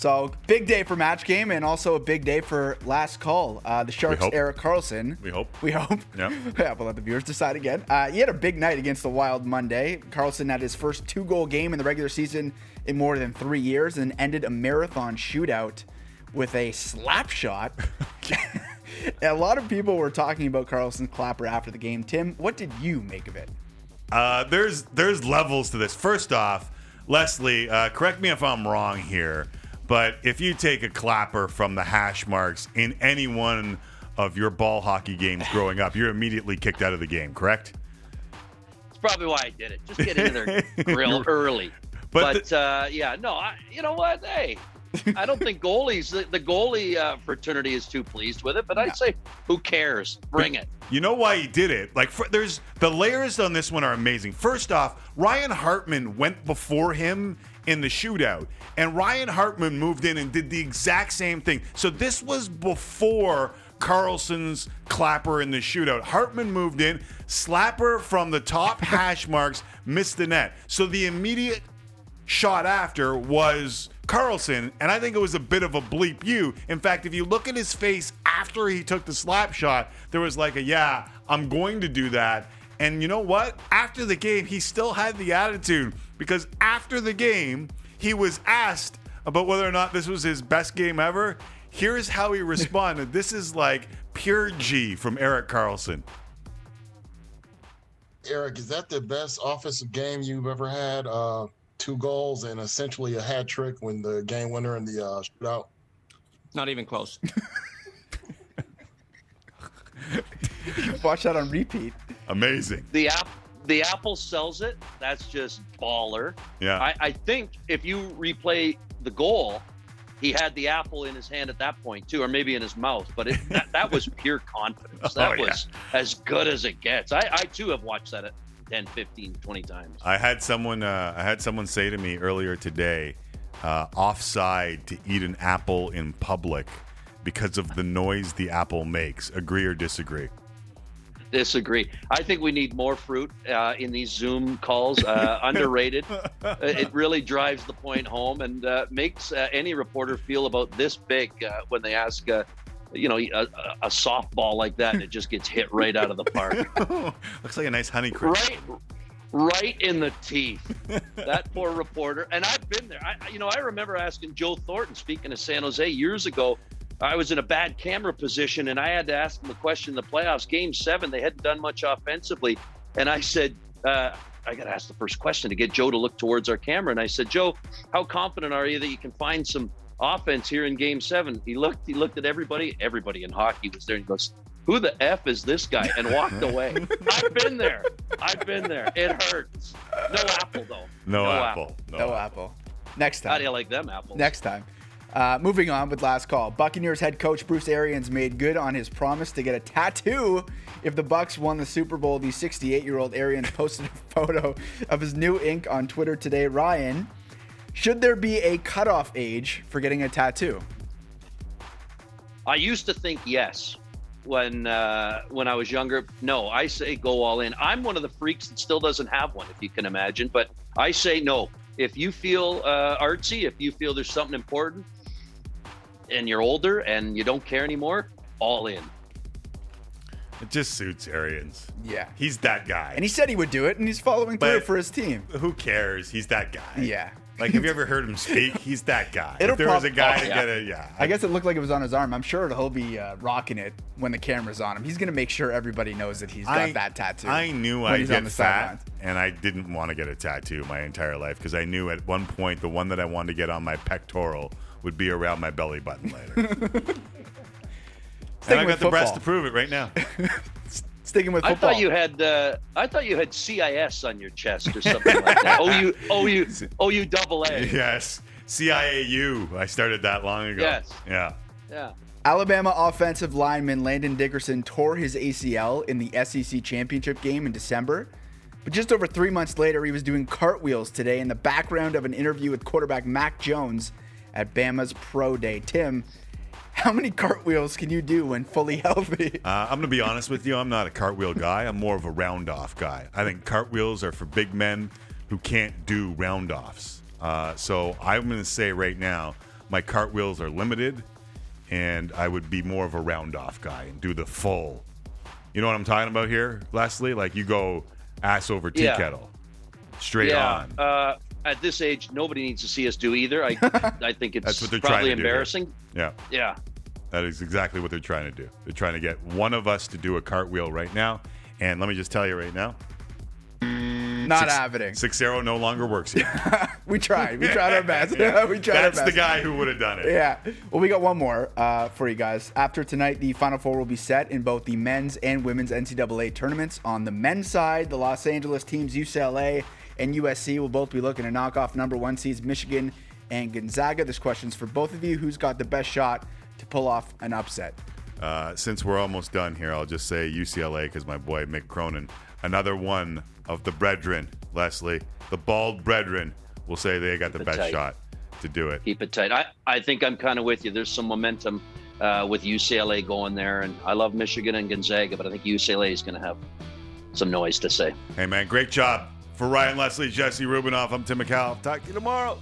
So, big day for Match Game and also a big day for Last Call. Uh, the Sharks. Erik Karlsson. we hope. We hope. Yep. yeah, we'll let the viewers decide again. Uh, he had a big night against the Wild Monday. Karlsson had his first two goal game in the regular season in more than three years and ended a marathon shootout with a slap shot. a lot of people were talking about Karlsson's clapper after the game. Tim, what did you make of it? Uh, there's there's levels to this. First off, Leslie, uh, correct me if I'm wrong here, but if you take a clapper from the hash marks in any one of your ball hockey games growing up, you're immediately kicked out of the game. Correct? It's probably why I did it. Just get into their grill early. But But, uh, yeah, no, I, you know what? Hey, I don't think goalies, the, the goalie uh, fraternity is too pleased with it. But I'd say, who cares? Bring it. You know why he did it? Like, for, there's the layers on this one are amazing. First off, Ryan Hartman went before him in the shootout, and Ryan Hartman moved in and did the exact same thing. So this was before Karlsson's clapper in the shootout. Hartman moved in, slapper from the top hash marks, missed the net. So the immediate shot after was Karlsson, and I think it was a bit of a bleep you. In fact, if you look at his face after he took the slap shot, there was like a yeah, I'm going to do that. And you know what? After the game, he still had the attitude because after the game, he was asked about whether or not this was his best game ever. Here's how he responded. this is like pure G from Erik Karlsson. Eric, is that the best offensive game you've ever had? Uh, two goals and essentially a hat trick when the game winner in the uh, shootout. Not even close. Watch that on repeat. Amazing. The app, the Apple sells it. That's just baller. Yeah. I, I think if you replay the goal, he had the apple in his hand at that point too, or maybe in his mouth. But it, that, that was pure confidence. That Oh, yeah. was as good as it gets. I, I too have watched that at 10, 15, 20 times. I had someone uh, I had someone say to me earlier today, uh, offside to eat an apple in public because of the noise the apple makes. Agree or disagree? Disagree. I think we need more fruit uh, in these Zoom calls. Uh, underrated. It really drives the point home and uh, makes uh, any reporter feel about this big uh, when they ask, uh, you know, a, a- softball like that and it just gets hit right out of the park. Looks like a nice honey crisp. right, right in the teeth. that poor reporter. And I've been there. I, I- you know, I remember asking Joe Thornton, speaking of San Jose years ago. I was in a bad camera position, and I had to ask him a question in the playoffs. Game seven, they hadn't done much offensively, and I said, uh, "I got to ask the first question to get Joe to look towards our camera." And I said, "Joe, how confident are you that you can find some offense here in Game seven? He looked. He looked at everybody. Everybody in hockey was there, and he goes, "Who the f is this guy?" And walked away. I've been there. I've been there. It hurts. No apple though. No, apple. No, apple. Next time. How do you like them apples? Next time. Uh, moving on with last call. Buccaneers head coach Bruce Arians made good on his promise to get a tattoo if the Bucs won the Super Bowl. The 68-year-old Arians posted a photo of his new ink on Twitter today. Ryan, should there be a cutoff age for getting a tattoo? I used to think yes when uh, when I was younger. No, I say go all in. I'm one of the freaks that still doesn't have one, if you can imagine. But I say no. If you feel uh, artsy, if you feel there's something important, and you're older and you don't care anymore, all in. It just suits Arians. Yeah. He's that guy. And he said he would do it, and he's following through for his team. Who cares? He's that guy. Yeah. Like, have you ever heard him speak? He's that guy. It'll if there was a guy oh, to yeah. get a yeah. I guess it looked like it was on his arm. I'm sure he'll be uh, rocking it when the camera's on him. He's gonna make sure everybody knows that he's got I- that tattoo. I knew I'd get on the fat, sidelines. and I didn't want to get a tattoo my entire life because I knew at one point the one that I wanted to get on my pectoral would be around my belly button later. and I got with the breast to prove it right now. Sticking with football. I thought you had uh, I thought you had CIS on your chest or something like that. OU OU OU double A. yes, CIAU. I started that long ago. Yes. Yeah. Yeah. Alabama offensive lineman Landon Dickerson tore his ACL in the SEC championship game in December. But just over three months later, he was doing cartwheels today in the background of an interview with quarterback Mac Jones at Bama's Pro Day. Tim, how many cartwheels can you do when fully healthy? Uh, I'm going to be honest with you. I'm not a cartwheel guy. I'm more of a round off guy. I think cartwheels are for big men who can't do round offs. Uh, so I'm going to say right now, my cartwheels are limited, and I would be more of a round off guy and do the full. You know what I'm talking about here, Leslie? Like you go ass over tea Yeah. kettle, straight yeah. on. Uh, at this age, nobody needs to see us do either. I I think it's That's what they're trying probably to do. here. embarrassing. Yeah. Yeah. That is exactly what they're trying to do. They're trying to get one of us to do a cartwheel right now. And let me just tell you right now, Not Six- happening. Seixeiro no longer works here. We tried. We tried our best. Yeah. we tried That's our the guy who would have done it. Yeah. Well, we got one more uh, for you guys. After tonight, the Final Four will be set in both the men's and women's NCAA tournaments. On the men's side, the Los Angeles teams UCLA and USC will both be looking to knock off number one seeds Michigan and Gonzaga. This question's for both of you. Who's got the best shot to pull off an upset? Uh, since we're almost done here, I'll just say UCLA because my boy Mick Cronin, another one of the brethren, Leslie, the bald brethren, will say they got the Keep it best tight. shot to do it. Keep it tight. I, I think I'm kind of with you. There's some momentum uh, with UCLA going there, and I love Michigan and Gonzaga, but I think UCLA is going to have some noise to say. Hey, man, great job. For Ryan Leslie, Jesse Rubinoff, I'm Tim Micallef. Talk to you tomorrow.